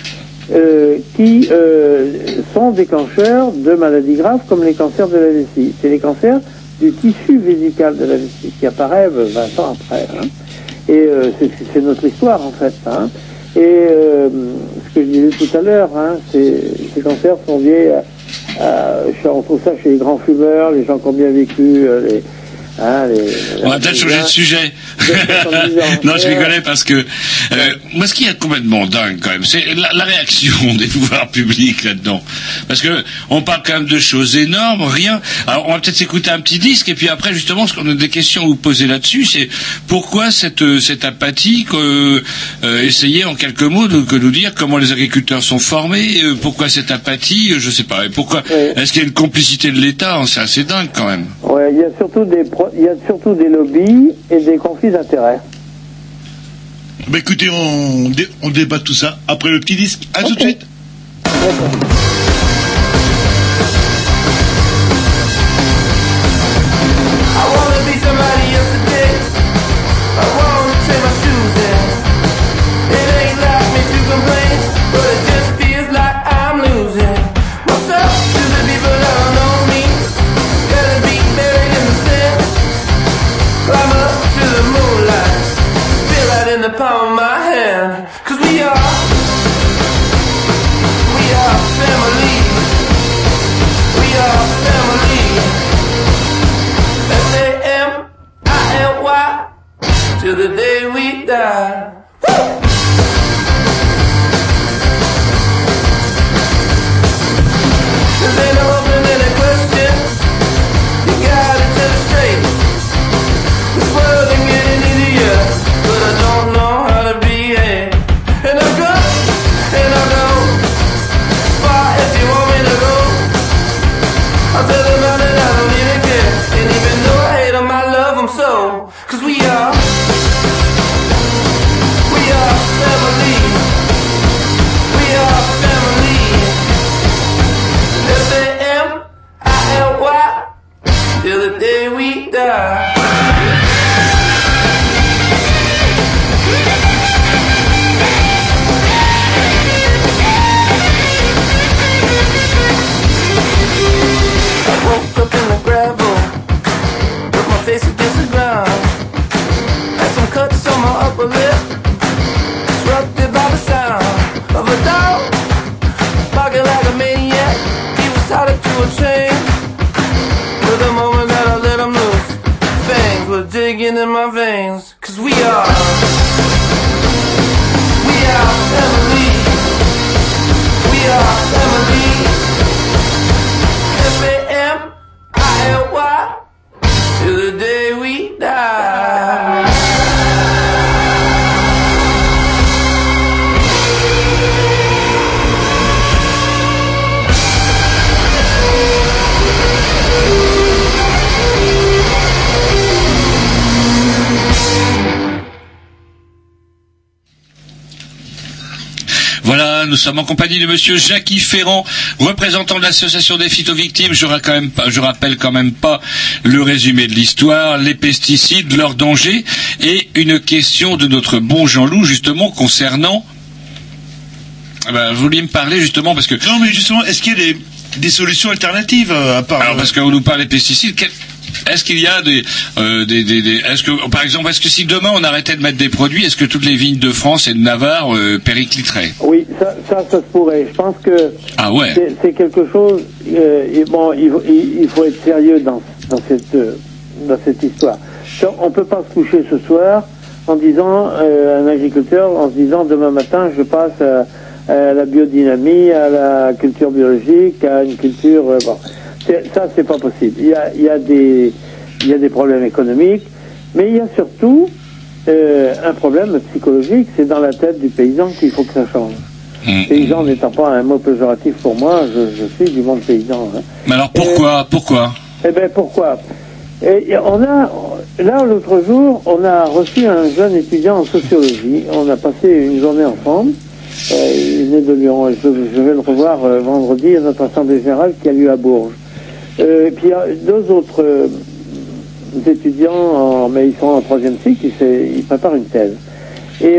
euh, qui euh, sont déclencheurs de maladies graves comme les cancers de la vessie. C'est les cancers du tissu vésical de la vessie qui apparaissent 20 ans après. hein. Et euh, c'est- notre histoire en fait. hein. Et euh, ce que je disais tout à l'heure, hein, c'est- ces cancers sont liés Euh, je- on trouve ça chez les grands fumeurs, les gens qui ont bien vécu, euh, les, hein, les, On va peut-être changer de sujet. non, je rigolais parce que euh, moi, ce qui est complètement dingue quand même, c'est la, la réaction des pouvoirs publics là-dedans. Parce que on parle quand même de choses énormes, rien. Alors, on va peut-être s'écouter un petit disque et puis après, justement, ce qu'on a des questions à vous poser là-dessus, c'est pourquoi cette euh, cette apathie euh, Essayez en quelques mots de, que nous dire comment les agriculteurs sont formés, euh, pourquoi cette apathie, euh, je sais pas, et pourquoi est-ce qu'il y a une complicité de l'État? C'est assez dingue quand même. Ouais, il y a surtout des, pro- il y a surtout des lobbies et des conflits d'intérêts. Bah écoutez, on, dé- on débat tout ça après le petit disque. À tout de suite. Sommes en compagnie de Monsieur Jackie Ferrand, représentant de l'association des phytovictimes. Je, quand même pas- je rappelle quand même pas le résumé de l'histoire, les pesticides, leurs dangers, et une question de notre bon Jean-Loup justement concernant. Ah ben, vous vouliez me parler justement parce que. Non, mais justement, est-ce qu'il y a des, des solutions alternatives euh, à part Alors parce qu'on nous parle des pesticides, quel- est-ce qu'il y a des, euh, des, des, des- est-ce que par exemple, est-ce que si demain on arrêtait de mettre des produits, est-ce que toutes les vignes de France et de Navarre euh, péricliteraient? Oui, ça, ça, se pourrait. Je pense que Ah ouais. c'est- quelque chose. euh, et bon, il, faut- il, il faut être sérieux dans, dans cette euh, dans cette histoire. On peut pas se coucher ce soir en disant euh, un agriculteur en se disant demain matin je passe à, à la biodynamie, à la culture biologique, à une culture. euh, bon, ça c'est pas possible. Il y a il y a des il y a des problèmes économiques, mais il y a surtout euh, un problème psychologique. C'est dans la tête du paysan qu'il faut que ça change. Paysan n'étant pas un mot péjoratif pour moi, je, je suis du monde paysan. hein. Mais alors pourquoi, pourquoi Eh bien, pourquoi Et, on a, là, l'autre jour, on a reçu un jeune étudiant en sociologie. On a passé une journée ensemble. Euh, il venait de Lyon. Je, je vais le revoir euh, vendredi à notre assemblée générale qui a lieu à Bourges. Euh, et puis, il y a deux autres étudiants, en- mais ils sont en troisième cycle, ils, ils préparent une thèse. Et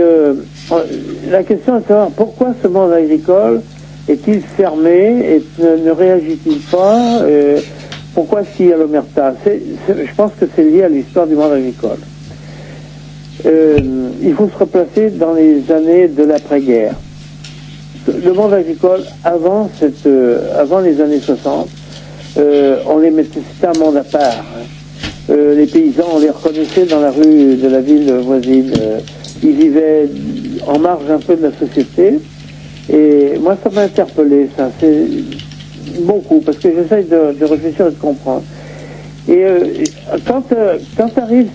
la question est de savoir pourquoi ce monde agricole est-il fermé et ne, réagit-il pas euh, Pourquoi est-ce qu'il y a l'omerta? Je pense que c'est lié à l'histoire du monde agricole. Euh, il faut se replacer dans les années de l'après-guerre. le monde agricole, avant, cette, euh, avant les années 60, euh, on les mettait, c'était un monde à part. hein. Euh, les paysans, on les reconnaissait dans la rue de la ville voisine. Euh, ils vivaient en marge un peu de la société. Et moi, ça m'a interpellé, ça. C'est beaucoup, parce que j'essaye de, réfléchir et de comprendre. Et euh, quand, euh, quand arrive,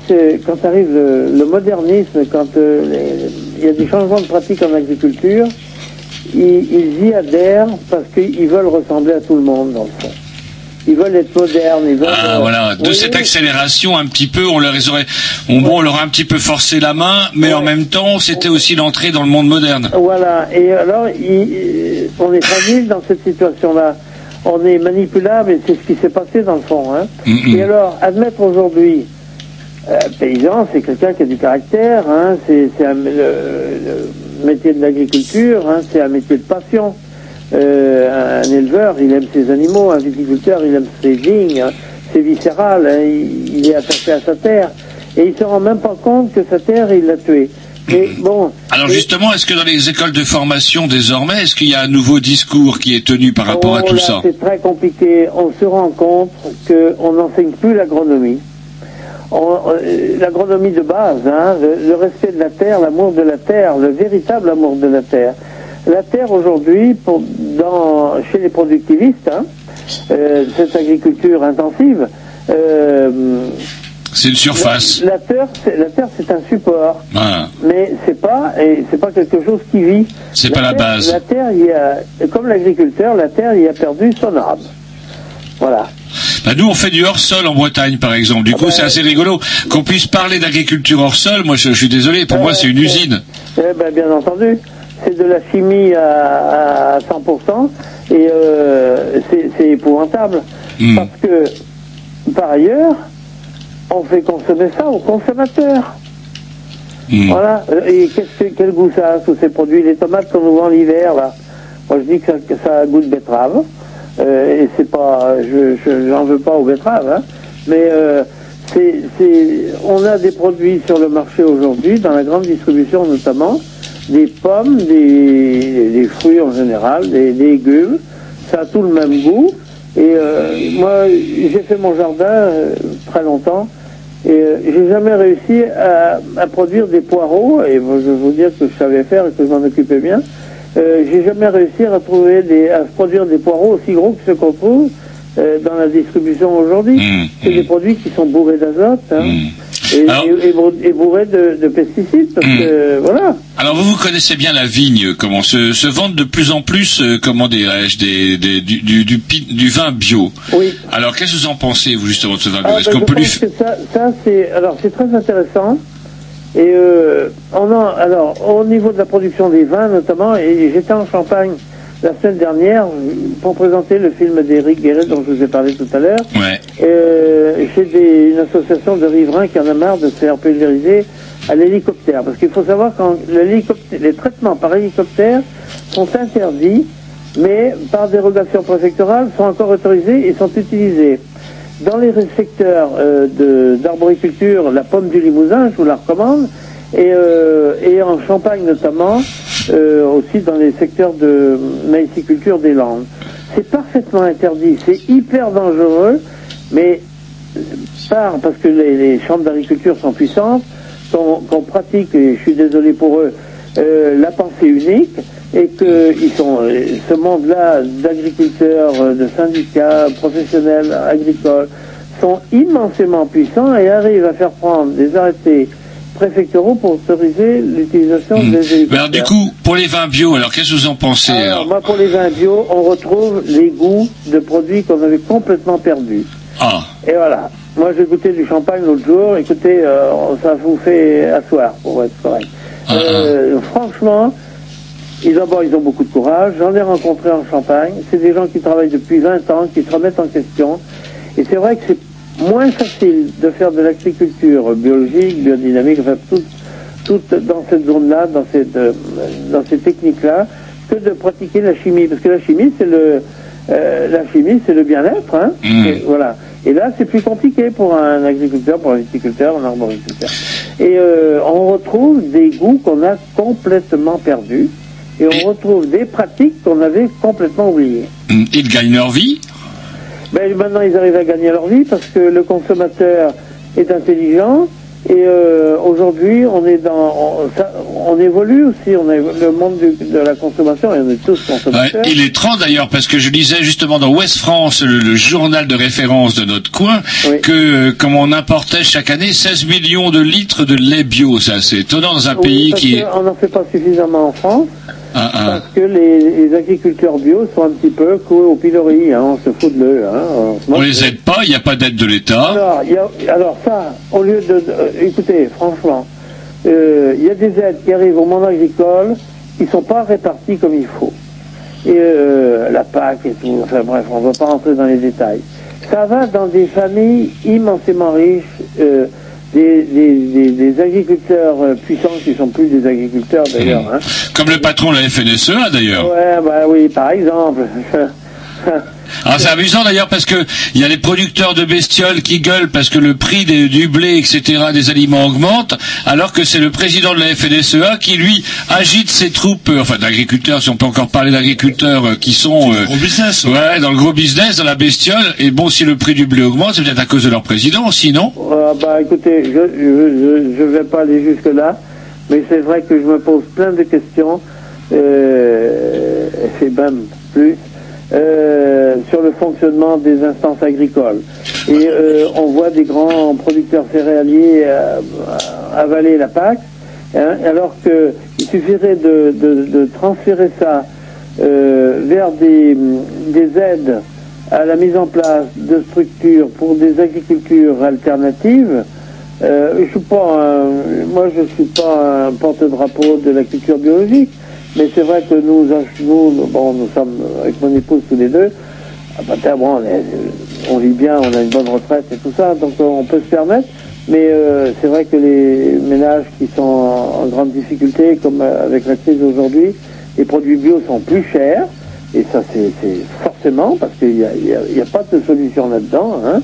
quand arrive le, modernisme, quand euh, il y a des changements de pratique en agriculture, ils y adhèrent parce qu'ils veulent ressembler à tout le monde, dans le fond. Ils veulent être modernes, ils veulent... Ah, euh, voilà, de oui, cette accélération un petit peu, on leur aurait, on, bon, on leur a un petit peu forcé la main, mais en même temps, c'était aussi l'entrée dans le monde moderne. Voilà, et alors, il- on est fragile dans cette situation-là. On est manipulable et c'est ce qui s'est passé dans le fond. Hein. Et alors, admettre aujourd'hui, euh, paysan, c'est quelqu'un qui a du caractère, hein, c'est le, le métier de l'agriculture, hein, c'est un métier de passion. Euh, un éleveur, il aime ses animaux, un viticulteur, il aime ses vignes, hein, c'est viscéral, hein, il, il est attaché à sa terre. Et il se rend même pas compte que sa terre, il l'a tuée. Mais bon, Alors justement, est-ce que dans les écoles de formation désormais, est-ce qu'il y a un nouveau discours qui est tenu par rapport à Oh tout là, ça? C'est très compliqué. On se rend compte qu'on n'enseigne plus l'agronomie. On- euh, L'agronomie de base, hein, le, le respect de la terre, l'amour de la terre, le véritable amour de la terre. La terre aujourd'hui, chez les productivistes, hein, euh, cette agriculture intensive, euh, C'est une surface. la terre, c'est- la terre, c'est un support. Ah. Mais c'est pas, et c'est pas quelque chose qui vit. C'est pas la base. La terre, il y a, comme l'agriculteur, la terre, il a perdu son âme. Voilà. Bah, nous, on fait du hors-sol en Bretagne, par exemple. Du coup, c'est assez rigolo qu'on puisse parler d'agriculture hors-sol. Moi, je, je suis désolé. Pour moi, c'est une usine. Eh ben, bien entendu, c'est de la chimie à, à 100%, et euh, c'est épouvantable. Hmm. Parce que, par ailleurs, on fait consommer ça aux consommateurs. Hmm. Voilà. Et qu'est-ce que, quel goût ça a, tous ces produits? Les tomates qu'on nous vend l'hiver, là. Moi, je dis que ça, que ça a goût de betterave. Euh, et c'est pas, je, je- j'en veux pas aux betteraves, hein. Mais euh, c'est, on a des produits sur le marché aujourd'hui, dans la grande distribution notamment, des pommes, des, des fruits en général, des, des légumes. Ça a tout le même goût. Et euh, moi, j'ai fait mon jardin euh, très longtemps. Et euh, j'ai jamais réussi à, à produire des poireaux, et je vais vous dire que je savais faire et que je m'en occupais bien. Euh, j'ai jamais réussi à trouver des, à produire des poireaux aussi gros que ceux qu'on trouve euh, dans la distribution aujourd'hui. Hmm. C'est des produits qui sont bourrés d'azote hein, et, et- et bourrés de, de pesticides, parce que voilà. Alors, vous, vous connaissez bien la vigne. Comment se, se vendent de plus en plus, euh, comment dirais-je, des, des, du, du, du, pi- du vin bio. Oui. Alors, qu'est-ce que vous en pensez, vous, justement, de ce vin bio? Ah, Est-ce ben, qu'on peut lui que ça, ça c'est alors c'est très intéressant. Et euh, on en, alors au niveau de la production des vins notamment, et j'étais en Champagne la semaine dernière pour présenter le film d'Éric Guéret dont je vous ai parlé tout à l'heure. Ouais. Euh, des- une association de riverains qui en a marre de se faire pulvériser à l'hélicoptère. Parce qu'il faut savoir quand les traitements par hélicoptère sont interdits, mais par dérogation préfectorale sont encore autorisés et sont utilisés. Dans les secteurs euh, d'arboriculture, la pomme du Limousin, je vous la recommande, et, euh, et en Champagne notamment, euh, aussi dans les secteurs de maïsiculture des Landes. C'est parfaitement interdit, c'est hyper dangereux, mais par, parce que les, chambres d'agriculture sont puissantes, qu'on qu'on pratique, et je suis désolé pour eux, euh, la pensée unique, et que ils sont, euh, ce monde-là d'agriculteurs, euh, de syndicats, professionnels agricoles, sont immensément puissants et arrivent à faire prendre des arrêtés préfectoraux pour autoriser l'utilisation des hélicoptères. Mais alors, du coup, pour les vins bio, alors, qu'est-ce que vous en pensez Alors, alors moi, pour les vins bio, on retrouve les goûts de produits qu'on avait complètement perdus. Ah. Et voilà. Moi, j'ai goûté du champagne l'autre jour. Écoutez, euh, ça vous fait asseoir, pour être correct. Euh, franchement, ils, d'abord, ils ont beaucoup de courage. J'en ai rencontré en Champagne. C'est des gens qui travaillent depuis 20 ans, qui se remettent en question. Et c'est vrai que c'est moins facile de faire de l'agriculture biologique, biodynamique, enfin, tout, tout dans cette zone-là, dans cette, euh, dans ces techniques-là, que de pratiquer la chimie. Parce que la chimie, c'est le, euh, la chimie, c'est le bien-être, hein. Mm. Et voilà. Et là, c'est plus compliqué pour un agriculteur, pour un viticulteur, un arboriculteur. Et euh, on retrouve des goûts qu'on a complètement perdus. et on retrouve des pratiques qu'on avait complètement oubliées. Ils gagnent leur vie. Ben, maintenant, ils arrivent à gagner leur vie parce que le consommateur est intelligent. Et euh, aujourd'hui, on est dans, on, ça- on évolue aussi. On est le monde du- de la consommation et on est tous Ouais, consommateurs. il est 30 d'ailleurs parce que je lisais justement dans Ouest France, le, le journal de référence de notre coin, que euh, comme on importait chaque année 16 millions de litres de lait bio, ça c'est étonnant dans un Oui, pays parce qui est qu'on n'en fait pas suffisamment en France parce que les, les agriculteurs bio sont un petit peu coués au pilori. Hein, on se fout de l'eux. Hein, ce on moment. les aide pas, il n'y a pas d'aide de l'État. Alors, ça, au lieu de... euh, écoutez, franchement, euh, il y a des aides qui arrivent au monde agricole qui sont pas réparties comme il faut. Et euh, la PAC et tout, enfin bref, on ne va pas rentrer dans les détails. Ça va dans des familles immensément riches, euh, des, des, des, des agriculteurs euh, puissants qui sont plus des agriculteurs d'ailleurs. Hein. Comme le patron de la FNSEA d'ailleurs. Ouais, bah oui, par exemple. Alors c'est amusant d'ailleurs parce que il y a les producteurs de bestioles qui gueulent parce que le prix des- du blé, etc., des aliments augmente, alors que c'est le président de la FNSEA qui lui agite ses troupes, euh, enfin d'agriculteurs, si on peut encore parler d'agriculteurs euh, qui sont euh, business, ouais, dans le gros business, dans la bestiole. Et bon, si le prix du blé augmente, c'est peut-être à cause de leur président, sinon. Ah, bah écoutez, je je, je, je vais pas aller jusque là, mais c'est vrai que je me pose plein de questions, euh, et même plus, euh, sur le fonctionnement des instances agricoles. Et euh, on voit des grands producteurs céréaliers euh, avaler la PAC, hein, alors que il suffirait de, transférer ça vers des, des aides à la mise en place de structures pour des agricultures alternatives. Moi je suis pas un porte-drapeau de la culture biologique, mais c'est vrai que nous, nous, bon, nous sommes avec mon épouse tous les deux. Ah bah, bon, on, vit bien, on a une bonne retraite et tout ça, donc euh, on peut se permettre. Mais euh, c'est vrai que les ménages qui sont en, grande difficulté, comme euh, avec la crise aujourd'hui, les produits bio sont plus chers. Et ça, c'est forcément, parce qu'il n'y a pas de solution là-dedans. Hein.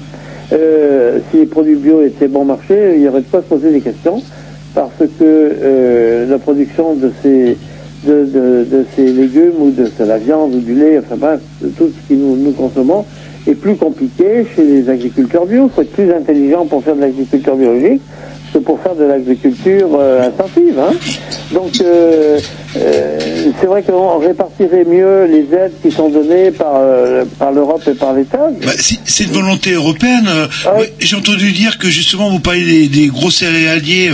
Euh, si les produits bio étaient bon marché, il y aurait de quoi se poser des questions, parce que euh, la production de ces, de, de, ces légumes ou de, de la viande ou du lait, enfin bref, de tout ce que nous, nous consommons, est plus compliqué chez les agriculteurs bio. Il faut être plus intelligent pour faire de l'agriculture biologique que pour faire de l'agriculture euh, intensive. Hein. Donc, euh, euh, c'est vrai qu'on répartirait mieux les aides qui sont données par, par l'Europe et par l'État. Bah, c'est une volonté européenne. ouais, J'ai entendu dire que justement vous parlez des, des gros céréaliers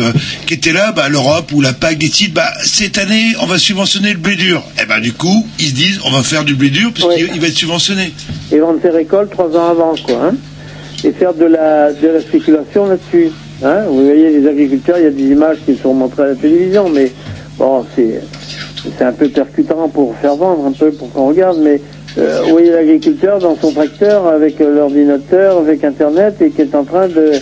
qui étaient là, bah, l'Europe ou la PAC décide, bah, cette année on va subventionner le blé dur. Et ben du coup ils se disent on va faire du blé dur parce qu'il il va être subventionné. et vendre ses récoltes trois ans avant, quoi. Hein, et faire de la, de la spéculation là-dessus. Hein. Vous voyez, les agriculteurs, il y a des images qui sont montrées à la télévision, mais bon, c'est c'est un peu percutant pour faire vendre, un peu pour qu'on regarde, mais euh, vous voyez l'agriculteur dans son tracteur avec euh, l'ordinateur, avec Internet, et qui est en train de,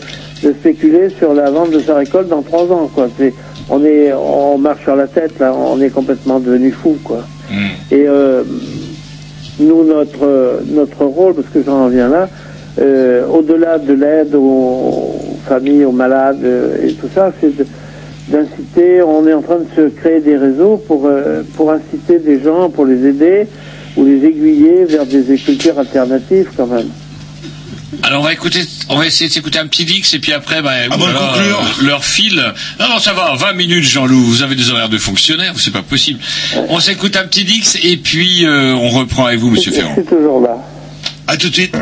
de spéculer sur la vente de sa récolte dans trois ans, quoi. C'est, on est, on marche sur la tête, là, on est complètement devenu fou, quoi. Et euh, nous, notre, notre rôle, parce que j'en reviens là, euh, au-delà de l'aide aux familles, aux malades euh, et tout ça, c'est d'inciter, on est en train de se créer des réseaux pour, euh, pour inciter des gens, pour les aider ou les aiguiller vers des cultures alternatives quand même. Alors on va écouter, on va essayer d'écouter un petit Dix et puis après, bah, Ah, voilà, euh, leur fil. Non, non, ça va, 20 minutes, Jean-Loup. Vous avez des horaires de fonctionnaire, c'est pas possible. On s'écoute un petit Dix et puis euh, on reprend avec vous, Monsieur Ferrand. C'est toujours là. À tout de suite.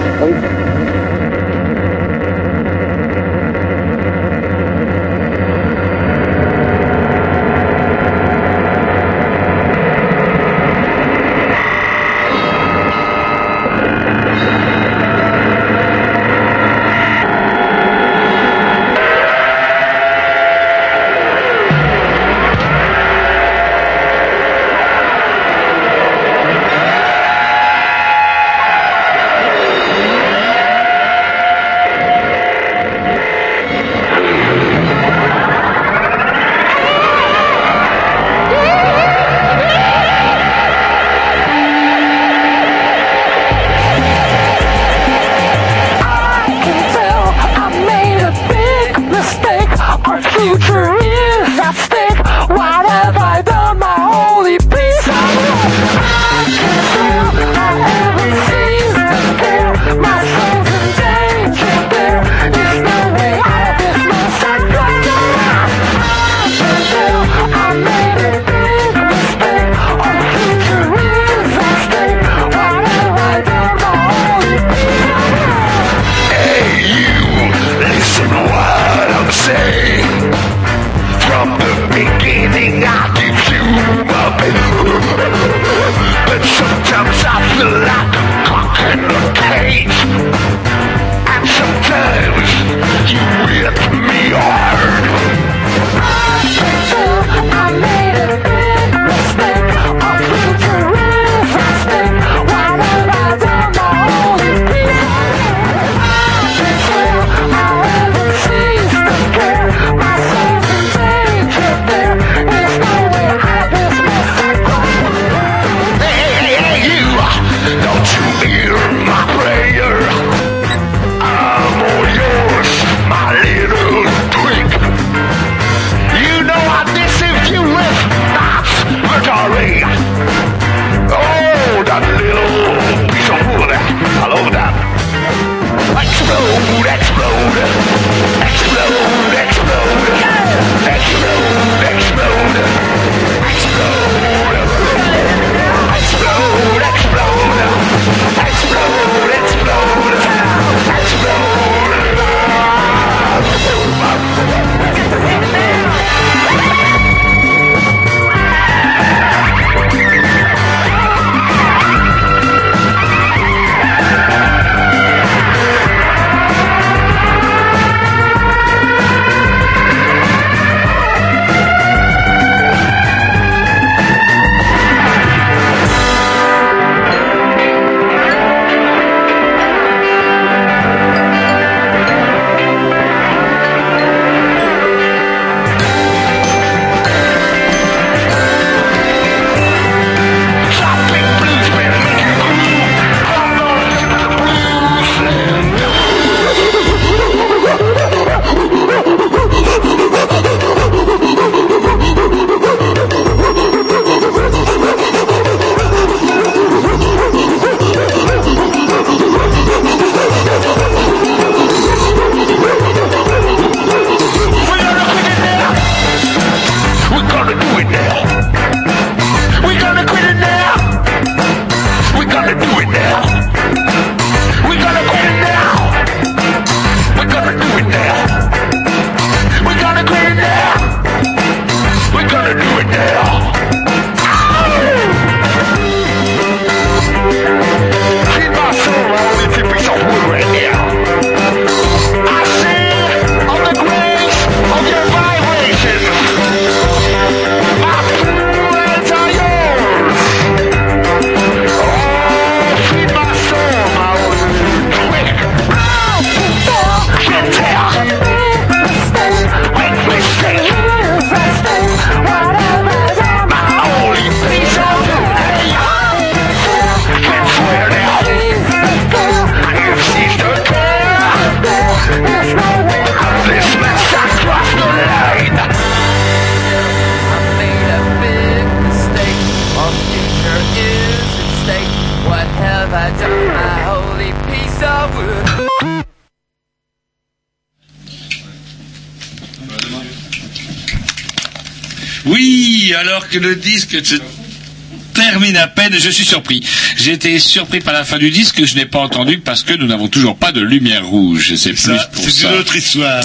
Surpris. J'ai été surpris par la fin du disque que je n'ai pas entendu parce que nous n'avons toujours pas de lumière rouge. C'est plus pour c'est ça. une autre histoire.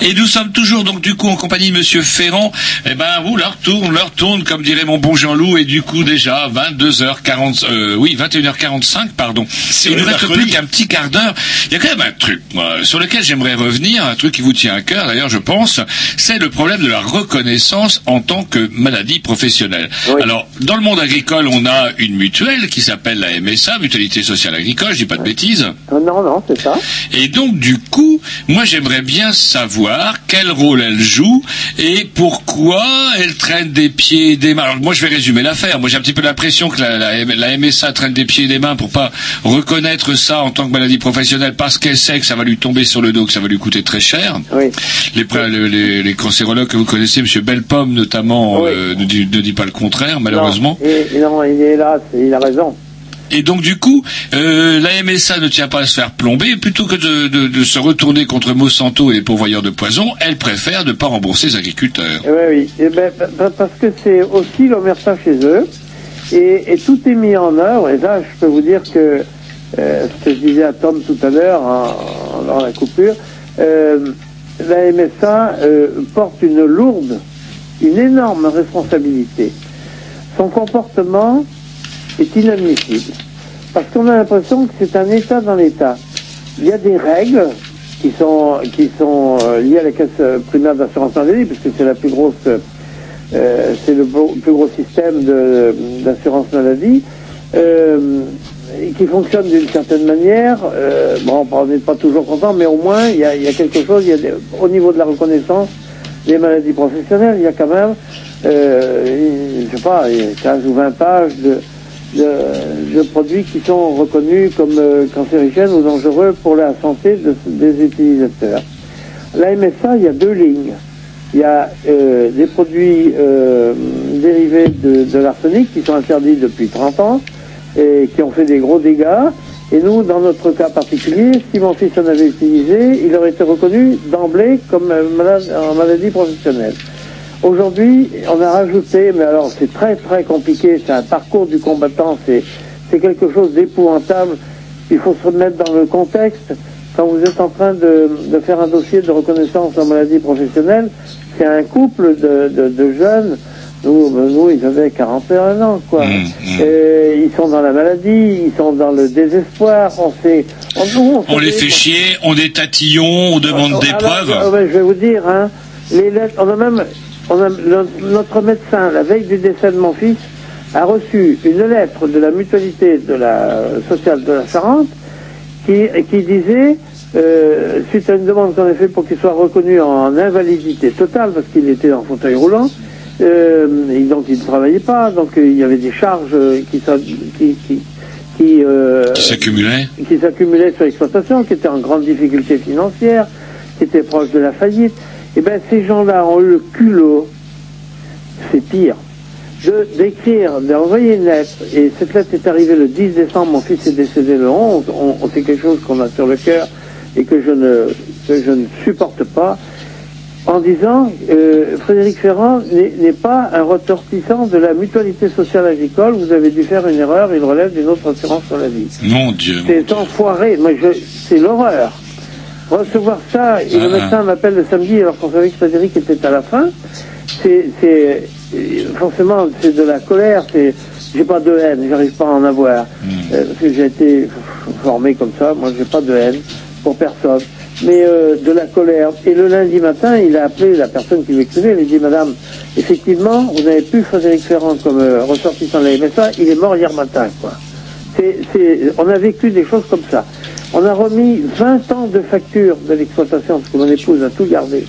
Et nous sommes toujours donc du coup en compagnie de Monsieur Ferrand. Eh ben, vous leur tourne, leur tourne, comme dirait mon bon Jean-Loup, et du coup déjà 22h40, euh, oui 21h45, pardon. Il ne reste plus qu'un petit quart d'heure. Il y a quand même un truc moi, sur lequel j'aimerais revenir, un truc qui vous tient à cœur d'ailleurs, je pense, c'est le problème de la reconnaissance en tant que maladie professionnelle. Alors, dans le monde agricole, on a une mutuelle qui s'appelle la MSA, Mutualité Sociale Agricole, je dis pas de bêtises. Non, non, c'est ça. Et donc, du coup, moi, j'aimerais bien savoir quel rôle elle joue et pourquoi elle traîne des pieds et des mains. Alors, moi, je vais résumer l'affaire. Moi, j'ai un petit peu l'impression que la, la- la MSA traîne des pieds et des mains pour pas reconnaître ça en tant que maladie professionnelle parce qu'elle sait que ça va lui tomber sur le dos, que ça va lui coûter très cher. Les, pré- les, les- les cancérologues que vous connaissez, M. Bellepomme notamment, euh, ne, dit, ne dit pas le contraire, malheureusement. Non, non, il est là, il a raison. Et donc du coup, euh, la MSA ne tient pas à se faire plomber, plutôt que de, se retourner contre Monsanto et les pourvoyeurs de poison, elle préfère ne pas rembourser les agriculteurs. Eh ben oui, Eh ben, pa- pa- parce que c'est aussi l'omerta chez eux, et, tout est mis en œuvre, et là je peux vous dire que, euh, ce que je disais à Tom tout à l'heure, dans la coupure, euh, la MSA porte une lourde, une énorme responsabilité. Son comportement est inadmissible, parce qu'on a l'impression que c'est un État dans l'État. Il y a des règles qui sont qui sont euh, liées à la caisse euh, primaire d'assurance maladie, parce que c'est la plus grosse, euh, c'est le plus gros système d'assurance maladie, qui fonctionne d'une certaine manière. Bon, on n'est pas toujours content, mais au moins il y a, quelque chose. Il y a des- au niveau de la reconnaissance des maladies professionnelles, il y a quand même, je sais pas, il y a 15 ou 20 pages de de, produits qui sont reconnus comme euh, cancérigènes ou dangereux pour la santé de- des utilisateurs. La MSA, il y a deux lignes. Il y a euh, des produits euh, dérivés de, l'arsenic qui sont interdits depuis 30 ans et qui ont fait des gros dégâts. Et nous, dans notre cas particulier, si mon fils en avait utilisé, il aurait été reconnu d'emblée comme en maladie professionnelle. Aujourd'hui, on a rajouté, mais alors c'est très très compliqué, c'est un parcours du combattant, c'est c'est quelque chose d'épouvantable. Il faut se remettre dans le contexte. Quand vous êtes en train de, de faire un dossier de reconnaissance en maladie professionnelle, c'est un couple de, de, de jeunes. Nous, ben, nous, ils avaient 41 ans, quoi. Et ils sont dans la maladie, ils sont dans le désespoir. On sait, on, nous, on On les fait chier, on est tatillons, on demande des alors, preuves. euh, ouais, je vais vous dire, hein, les lettres, on a même, on a, le- notre médecin, la veille du décès de mon fils, a reçu une lettre de la mutualité de la sociale de la Charente qui, qui disait, euh, suite à une demande qu'on a fait pour qu'il soit reconnu en invalidité totale parce qu'il était en fauteuil roulant, euh, et donc il ne travaillait pas, donc euh, il y avait des charges qui, s'a- qui, qui, qui, euh, Qui s'accumulaient. qui s'accumulaient sur l'exploitation, qui étaient en grande difficulté financière, qui étaient proches de la faillite, et bien ces gens-là ont eu le culot, c'est pire, de d'écrire, d'envoyer une lettre, et cette lettre est arrivée le 10 décembre, mon fils est décédé le 11, on, on- c'est quelque chose qu'on a sur le cœur et que je ne, que je ne supporte pas, en disant euh, Frédéric Ferrand n'est n'est pas un ressortissant de la mutualité sociale agricole, vous avez dû faire une erreur, il relève d'une autre assurance sur la vie. Mon Dieu. C'est enfoiré, moi je, c'est l'horreur. Recevoir ça, et le Ah, médecin m'appelle le samedi alors qu'on savait que Frédéric était à la fin, c'est, c'est, euh, forcément, c'est de la colère, c'est, j'ai pas de haine, j'arrive pas à en avoir. Euh, parce que j'ai été formé comme ça, moi j'ai pas de haine pour personne. Mais euh, de la colère. Et le lundi matin, il a appelé la personne qui m'écrivait, il a dit, Madame, effectivement, vous n'avez plus Frédéric Ferrand comme euh, ressortissant de la MSA, il est mort hier matin, quoi. C'est, c'est, on a vécu des choses comme ça. On a remis 20 ans de factures de l'exploitation, parce que mon épouse a tout gardé.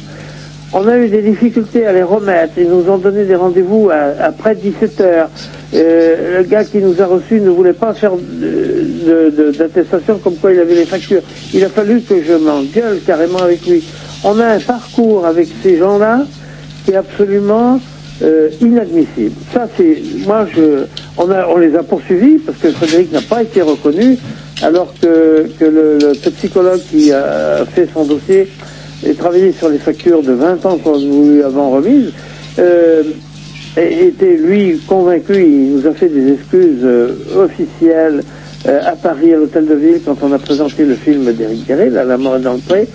On a eu des difficultés à les remettre. Ils nous ont donné des rendez-vous après 17 heures. Euh, le gars qui nous a reçus ne voulait pas faire d'attestation comme quoi il avait les factures. Il a fallu que je m'engueule carrément avec lui. On a un parcours avec ces gens-là qui est absolument euh, inadmissible. Ça, c'est moi, je, on les a poursuivis parce que Frédéric n'a pas été reconnu, alors que, le, le psychologue qui a fait son dossier et travaillé sur les factures de 20 ans qu'on lui avons remises, euh, était lui convaincu, il nous a fait des excuses euh, officielles euh, à Paris, à l'hôtel de ville, quand on a présenté le film d'Éric Guéret, là, La mort dans le pré,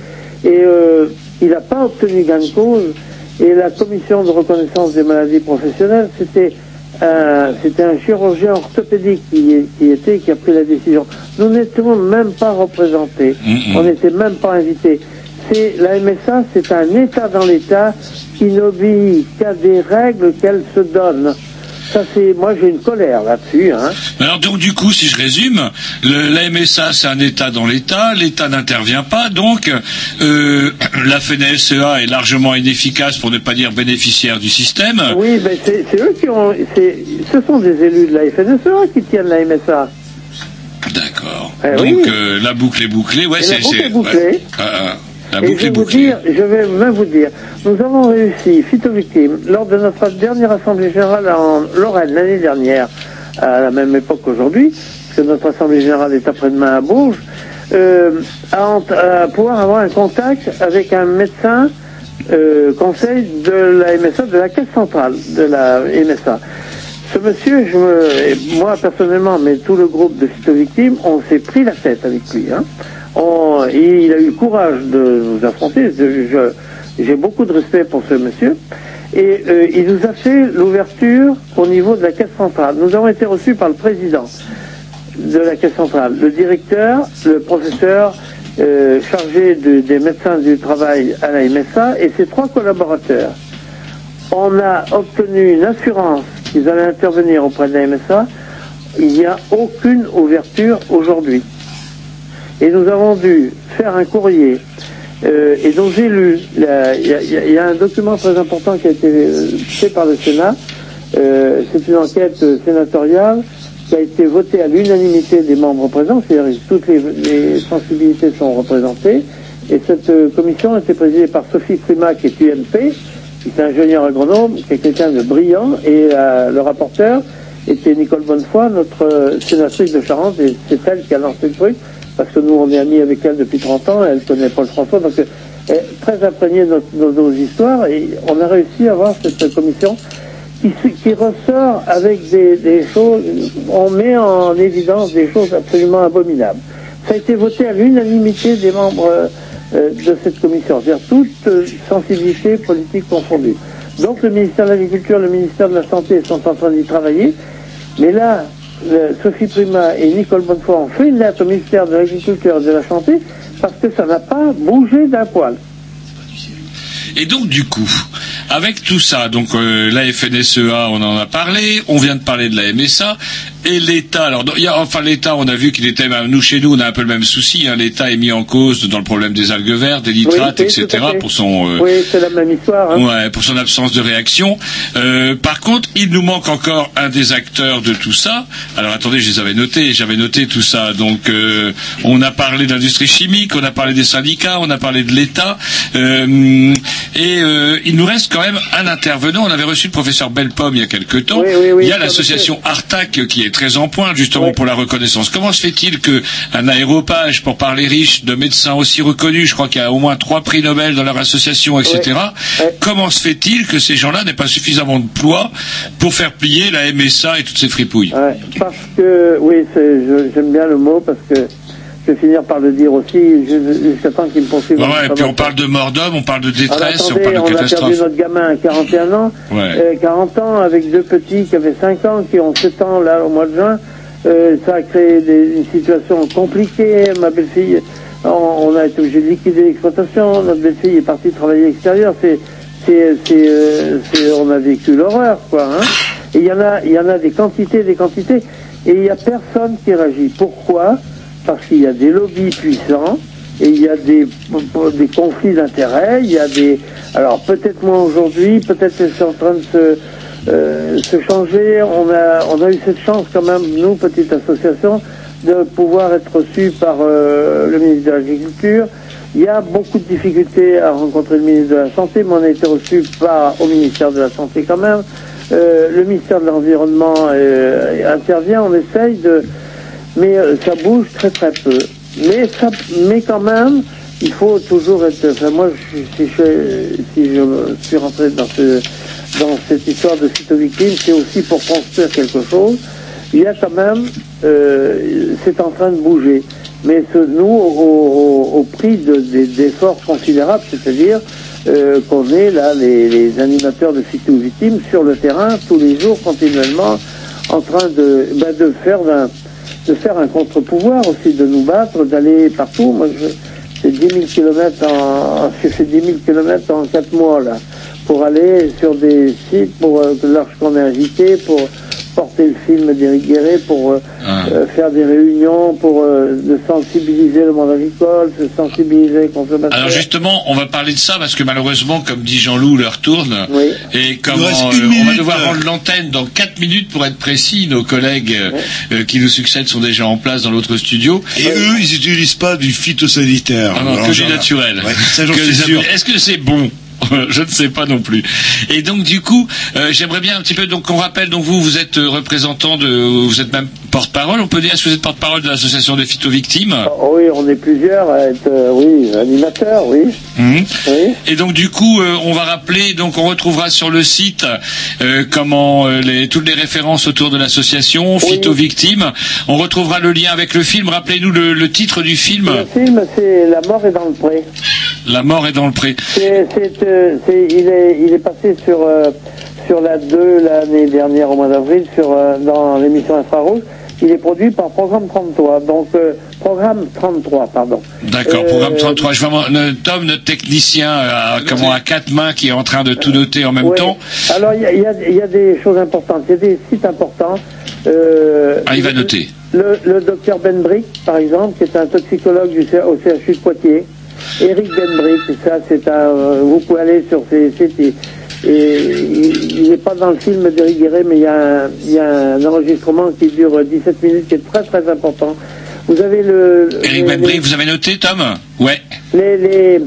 et euh, il n'a pas obtenu gain de cause, et la commission de reconnaissance des maladies professionnelles, c'était un, c'était un chirurgien orthopédique qui, était, qui a pris la décision. Nous n'étions même pas représentés, Mhm. on n'était même pas invités. C'est, la MSA, c'est un État dans l'État qui n'obéit qu'à des règles qu'elle se donne. Ça, c'est, moi, j'ai une colère là-dessus, hein. Alors donc du coup, si je résume, le, la MSA c'est un État dans l'État, l'État n'intervient pas, donc euh, la FNSEA est largement inefficace pour ne pas dire bénéficiaire du système. Oui, ben c'est, c'est eux qui ont, c'est, ce sont des élus de la FNSEA qui tiennent la MSA. D'accord. Eh donc oui. euh, la boucle est bouclée, ouais, Et c'est la boucle c'est- est bouclée. ouais. Euh, la Et je vais vous dire, je vais même vous dire, nous avons réussi, Fito Victime, lors de notre dernière assemblée générale en Lorraine l'année dernière, à la même époque qu'aujourd'hui, que notre assemblée générale est après-demain à Bourges, euh, à, pouvoir avoir un contact avec un médecin euh, conseil de la MSA, de la caisse centrale de la MSA. Ce monsieur, je me, moi personnellement, mais tout le groupe de Fito Victime, on s'est pris la tête avec lui. Hein. On- il a eu le courage de nous affronter. J'ai beaucoup de respect pour ce monsieur. Et euh, il nous a fait l'ouverture au niveau de la caisse centrale. Nous avons été reçus par le président de la caisse centrale, le directeur, le professeur euh, chargé de- des médecins du travail à la MSA et ses trois collaborateurs. On a obtenu une assurance qu'ils allaient intervenir auprès de la MSA. Il n'y a aucune ouverture aujourd'hui. Et nous avons dû faire un courrier. Euh, et nos élus, la- il y, a- un document très important qui a été euh, fait par le Sénat. Euh, C'est une enquête euh, sénatoriale qui a été votée à l'unanimité des membres présents, c'est-à-dire toutes les, sensibilités sont représentées. Et cette euh, commission été présidée par Sophie Prima, qui est UMP, qui est ingénieur agronome, qui est quelqu'un de brillant, et le rapporteur était Nicole Bonnefoy, notre sénatrice de Charente, et c'est elle qui a lancé le truc, parce que nous, on est amis avec elle depuis 30 ans, elle connaît Paul François, donc euh, elle est très imprégnée de, nos histoires, et on a réussi à avoir cette commission qui, ressort avec des, choses, on met en évidence des choses absolument abominables. Ça a été voté à l'unanimité des membres euh, de cette commission, c'est-à-dire toute euh, sensibilité politique confondue. Donc le ministère de l'Agriculture, le ministère de la Santé sont en train d'y travailler, mais là, Sophie Prima et Nicole Bonnefoy ont fait une lettre au ministère de l'Agriculture et de la Santé parce que ça n'a pas bougé d'un poil. Et donc du coup, avec tout ça, donc euh, la FNSEA, on en a parlé, on vient de parler de la MSA et l'État. Alors, il y a, enfin l'État, on a vu qu'il était, même- nous chez nous, on a un peu le même souci. Hein, L'État est mis en cause dans le problème des algues vertes, des nitrates, Oui, oui, tout etc. pour son euh, Oui, c'est la même histoire. hein. Ouais, pour son absence de réaction. Euh, par contre, il nous manque encore un des acteurs de tout ça. Alors attendez, je les avais notés, j'avais noté tout ça. Donc, euh, on a parlé de l'industrie chimique, on a parlé des syndicats, on a parlé de l'État, et il nous reste quand même un intervenant. On avait reçu le professeur Belpomme il y a quelque temps. Il y a l'association Artac qui est très en pointe justement pour la reconnaissance. Comment se fait-il que un aéropage, pour parler riche, de médecins aussi reconnus, je crois qu'il y a au moins trois prix Nobel dans leur association, etc. Comment se fait-il que ces gens-là n'aient pas suffisamment de poids pour faire plier la MSA et toutes ces fripouilles? Parce que, oui, j'aime bien le mot parce que je vais finir par le dire aussi ju- jusqu'à temps qu'il me poursuive. Ouais, ouais, et puis on parle de mort d'homme, on parle de détresse, Alors, on parle de attendez, on a perdu catastrophe. notre gamin à 41 ans, Ouais. euh, 40 ans avec deux petits qui avaient 5 ans, qui ont 7 ans là au mois de juin. Euh, ça a créé des, une situation compliquée. Ma belle-fille, on, on a été obligé de liquider l'exploitation. Notre belle-fille est partie travailler à l'extérieur. C'est, c'est, c'est, euh, on a vécu l'horreur, quoi. Hein. Et il y en a, il y en a des quantités, des quantités. Et il n'y a personne qui réagit. Pourquoi? Parce qu'il y a des lobbies puissants et il y a des, des conflits d'intérêts. Il y a des, alors peut-être moins aujourd'hui, peut-être que c'est en train de se euh, se changer. On a, on a eu cette chance quand même, nous, petite association, de pouvoir être reçus par euh, le ministre de l'Agriculture Il y a beaucoup de difficultés à rencontrer le ministre de la Santé, mais on a été reçu par, au ministère de la Santé quand même. Euh, le ministère de l'Environnement euh, intervient, on essaye de... Mais euh, ça bouge très très peu. Mais, ça, mais quand même, il faut toujours être... Enfin, moi, si, je, si je suis rentré dans, ce, dans cette histoire de cytovictime, c'est aussi pour construire quelque chose. Il y a quand même... euh, c'est en train de bouger. Mais ce, nous, au, au- au prix de- des- d'efforts considérables, c'est-à-dire euh, qu'on est là, les, les animateurs de cytovictime, sur le terrain, tous les jours, continuellement, en train de, ben, de faire d'un de faire un contre-pouvoir aussi, de nous battre, d'aller partout. Moi, je, c'est 10 000 kilomètres en, fait 10 000 kilomètres en 4 mois, là, pour aller sur des sites, pour, euh, lorsqu'on est invité, pour porter le film d'Éric Guéret, pour euh, euh, faire des réunions, pour euh, de sensibiliser le monde agricole, se sensibiliser les consommateurs. Alors justement, on va parler de ça parce que malheureusement, comme dit Jean-Loup, l'heure tourne. Et comme euh, on va devoir rendre l'antenne dans 4 minutes pour être précis, nos collègues qui nous succèdent sont déjà en place dans l'autre studio. Et eux, ils n'utilisent pas du phytosanitaire. Ah non, Alors, que du naturel. Ouais, Est-ce que c'est bon? je ne sais pas non plus. Et donc du coup, euh, j'aimerais bien un petit peu donc qu'on rappelle donc vous vous êtes euh, représentant de vous êtes même porte-parole, on peut dire est-ce que vous êtes porte-parole de l'association des phytovictimes? Oh oui, on est plusieurs à être, euh, oui, animateurs, oui. Mhm. Oui. Et donc du coup, euh, on va rappeler, donc on retrouvera sur le site comment les, toutes les références autour de l'association Phytovictimes. On retrouvera le lien avec le film. Rappelez-nous le, le titre du film. Le film, c'est La mort est dans le pré. La mort est dans le pré. C'est, euh, c'est- il, est, il est passé sur, euh, sur la 2 l'année dernière au mois d'avril sur, euh, dans l'émission Infrarouge. Il est produit par Programme 33. Donc, euh, Programme 33, pardon. D'accord, programme 33. Je vois mon- euh, Tom, notre technicien, à, comment, à quatre mains, qui est en train de tout noter en même temps. Alors, il y a, il y a- il y a des choses importantes. Il y a des sites importants. Ah, il va noter. Le, le docteur Benbrick, par exemple, qui est un toxicologue du, au CHU de Poitiers. Eric Benbrick, ça, c'est un. euh, vous pouvez aller sur ces sites. Et, il n'est pas dans le film d'Eric Guéret, mais il y, a un, il y a un enregistrement qui dure 17 minutes, qui est très très important. Vous avez le. Eric Benbrick, vous avez noté, Tom? Ouais. les, les,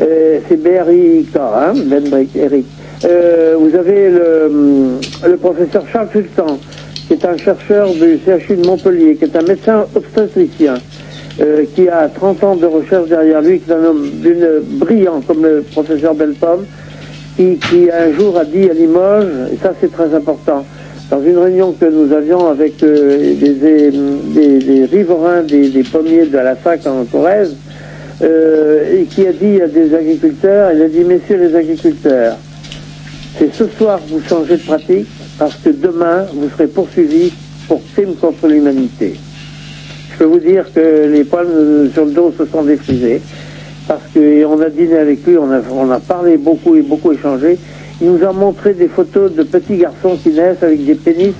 euh, c'est BRIK, hein, Benbrick, Eric. Euh, vous avez le, hum, le professeur Charles Sultan, qui est un chercheur du CHU de Montpellier, qui est un médecin obstétricien, euh, qui a 30 ans de recherche derrière lui, qui est un homme d'une brillant, comme le professeur Belpomme, qui, qui un jour a dit à Limoges, et ça c'est très important, dans une réunion que nous avions avec euh, des, riverains des, des pommiers de la fac en Corrèze, euh, et qui a dit à des agriculteurs, il a dit, messieurs les agriculteurs, c'est ce soir que vous changez de pratique, parce que demain, vous serez poursuivis pour crime contre l'humanité. Je peux vous dire que les poils sur le dos se sont défrisés, parce que et on a dîné avec lui, on a, parlé beaucoup et beaucoup échangé. Il nous a montré des photos de petits garçons qui naissent avec des pénis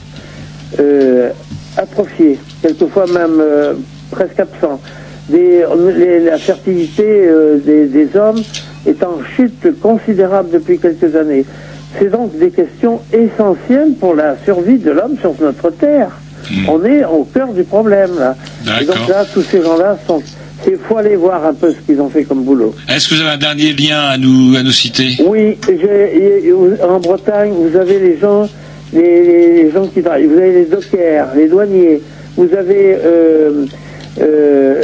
euh, atrophiés, quelquefois même euh, presque absents. La fertilité euh, des hommes est en chute considérable depuis quelques années. C'est donc des questions essentielles pour la survie de l'homme sur notre terre. On est au cœur du problème là. Et donc là, tous ces gens-là sont. Il faut aller voir un peu ce qu'ils ont fait comme boulot. Est-ce que vous avez un dernier lien à nous, à nous citer? Oui, en Bretagne, vous avez les gens, les, les gens qui travaillent. Vous avez les dockers, les douaniers. Vous avez euh, euh,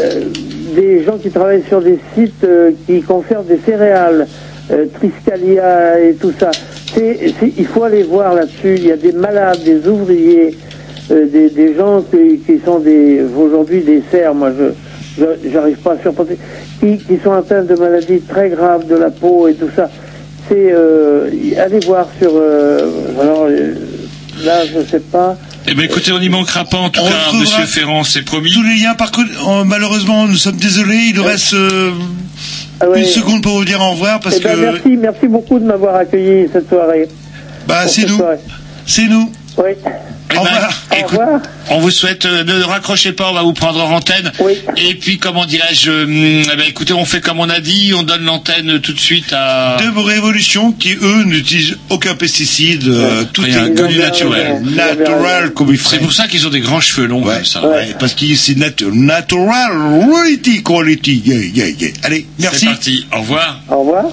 des gens qui travaillent sur des sites euh, qui conservent des céréales, Triscalia et tout ça. Il faut aller voir là-dessus. Il y a des malades, des ouvriers, euh, des, des gens qui, qui sont des aujourd'hui des serfs. Moi, je j'arrive pas à surpasser, qui, qui sont atteints de maladies très graves de la peau et tout ça. C'est euh, allez voir sur euh, alors là je sais pas. Eh ben écoutez, on n'y manquera pas en tout cas, Monsieur Ferrand, c'est promis. Tous les liens, par contre, euh, malheureusement, nous sommes désolés, il nous reste euh, ouais. une seconde pour vous dire au revoir parce Eh ben, que merci, merci beaucoup de m'avoir accueilli cette soirée. bah c'est nous, c'est nous. Oui. Au revoir. Eh écoute, on vous souhaite, euh, ne raccrochez pas, on va vous prendre en antenne. Et puis, comment dirais-je, hum, eh ben, écoutez, on fait comme on a dit, on donne l'antenne tout de suite à... De Révolution qui, eux, n'utilisent aucun pesticide, euh, tout Rien, est du naturel. Natural, comme ils feraient. C'est pour ça qu'ils ont des grands cheveux longs comme ça. Ouais, parce que c'est natu- natural, quality, quality. Yeah, yeah, yeah. Allez, merci. C'est parti, au revoir. Au revoir.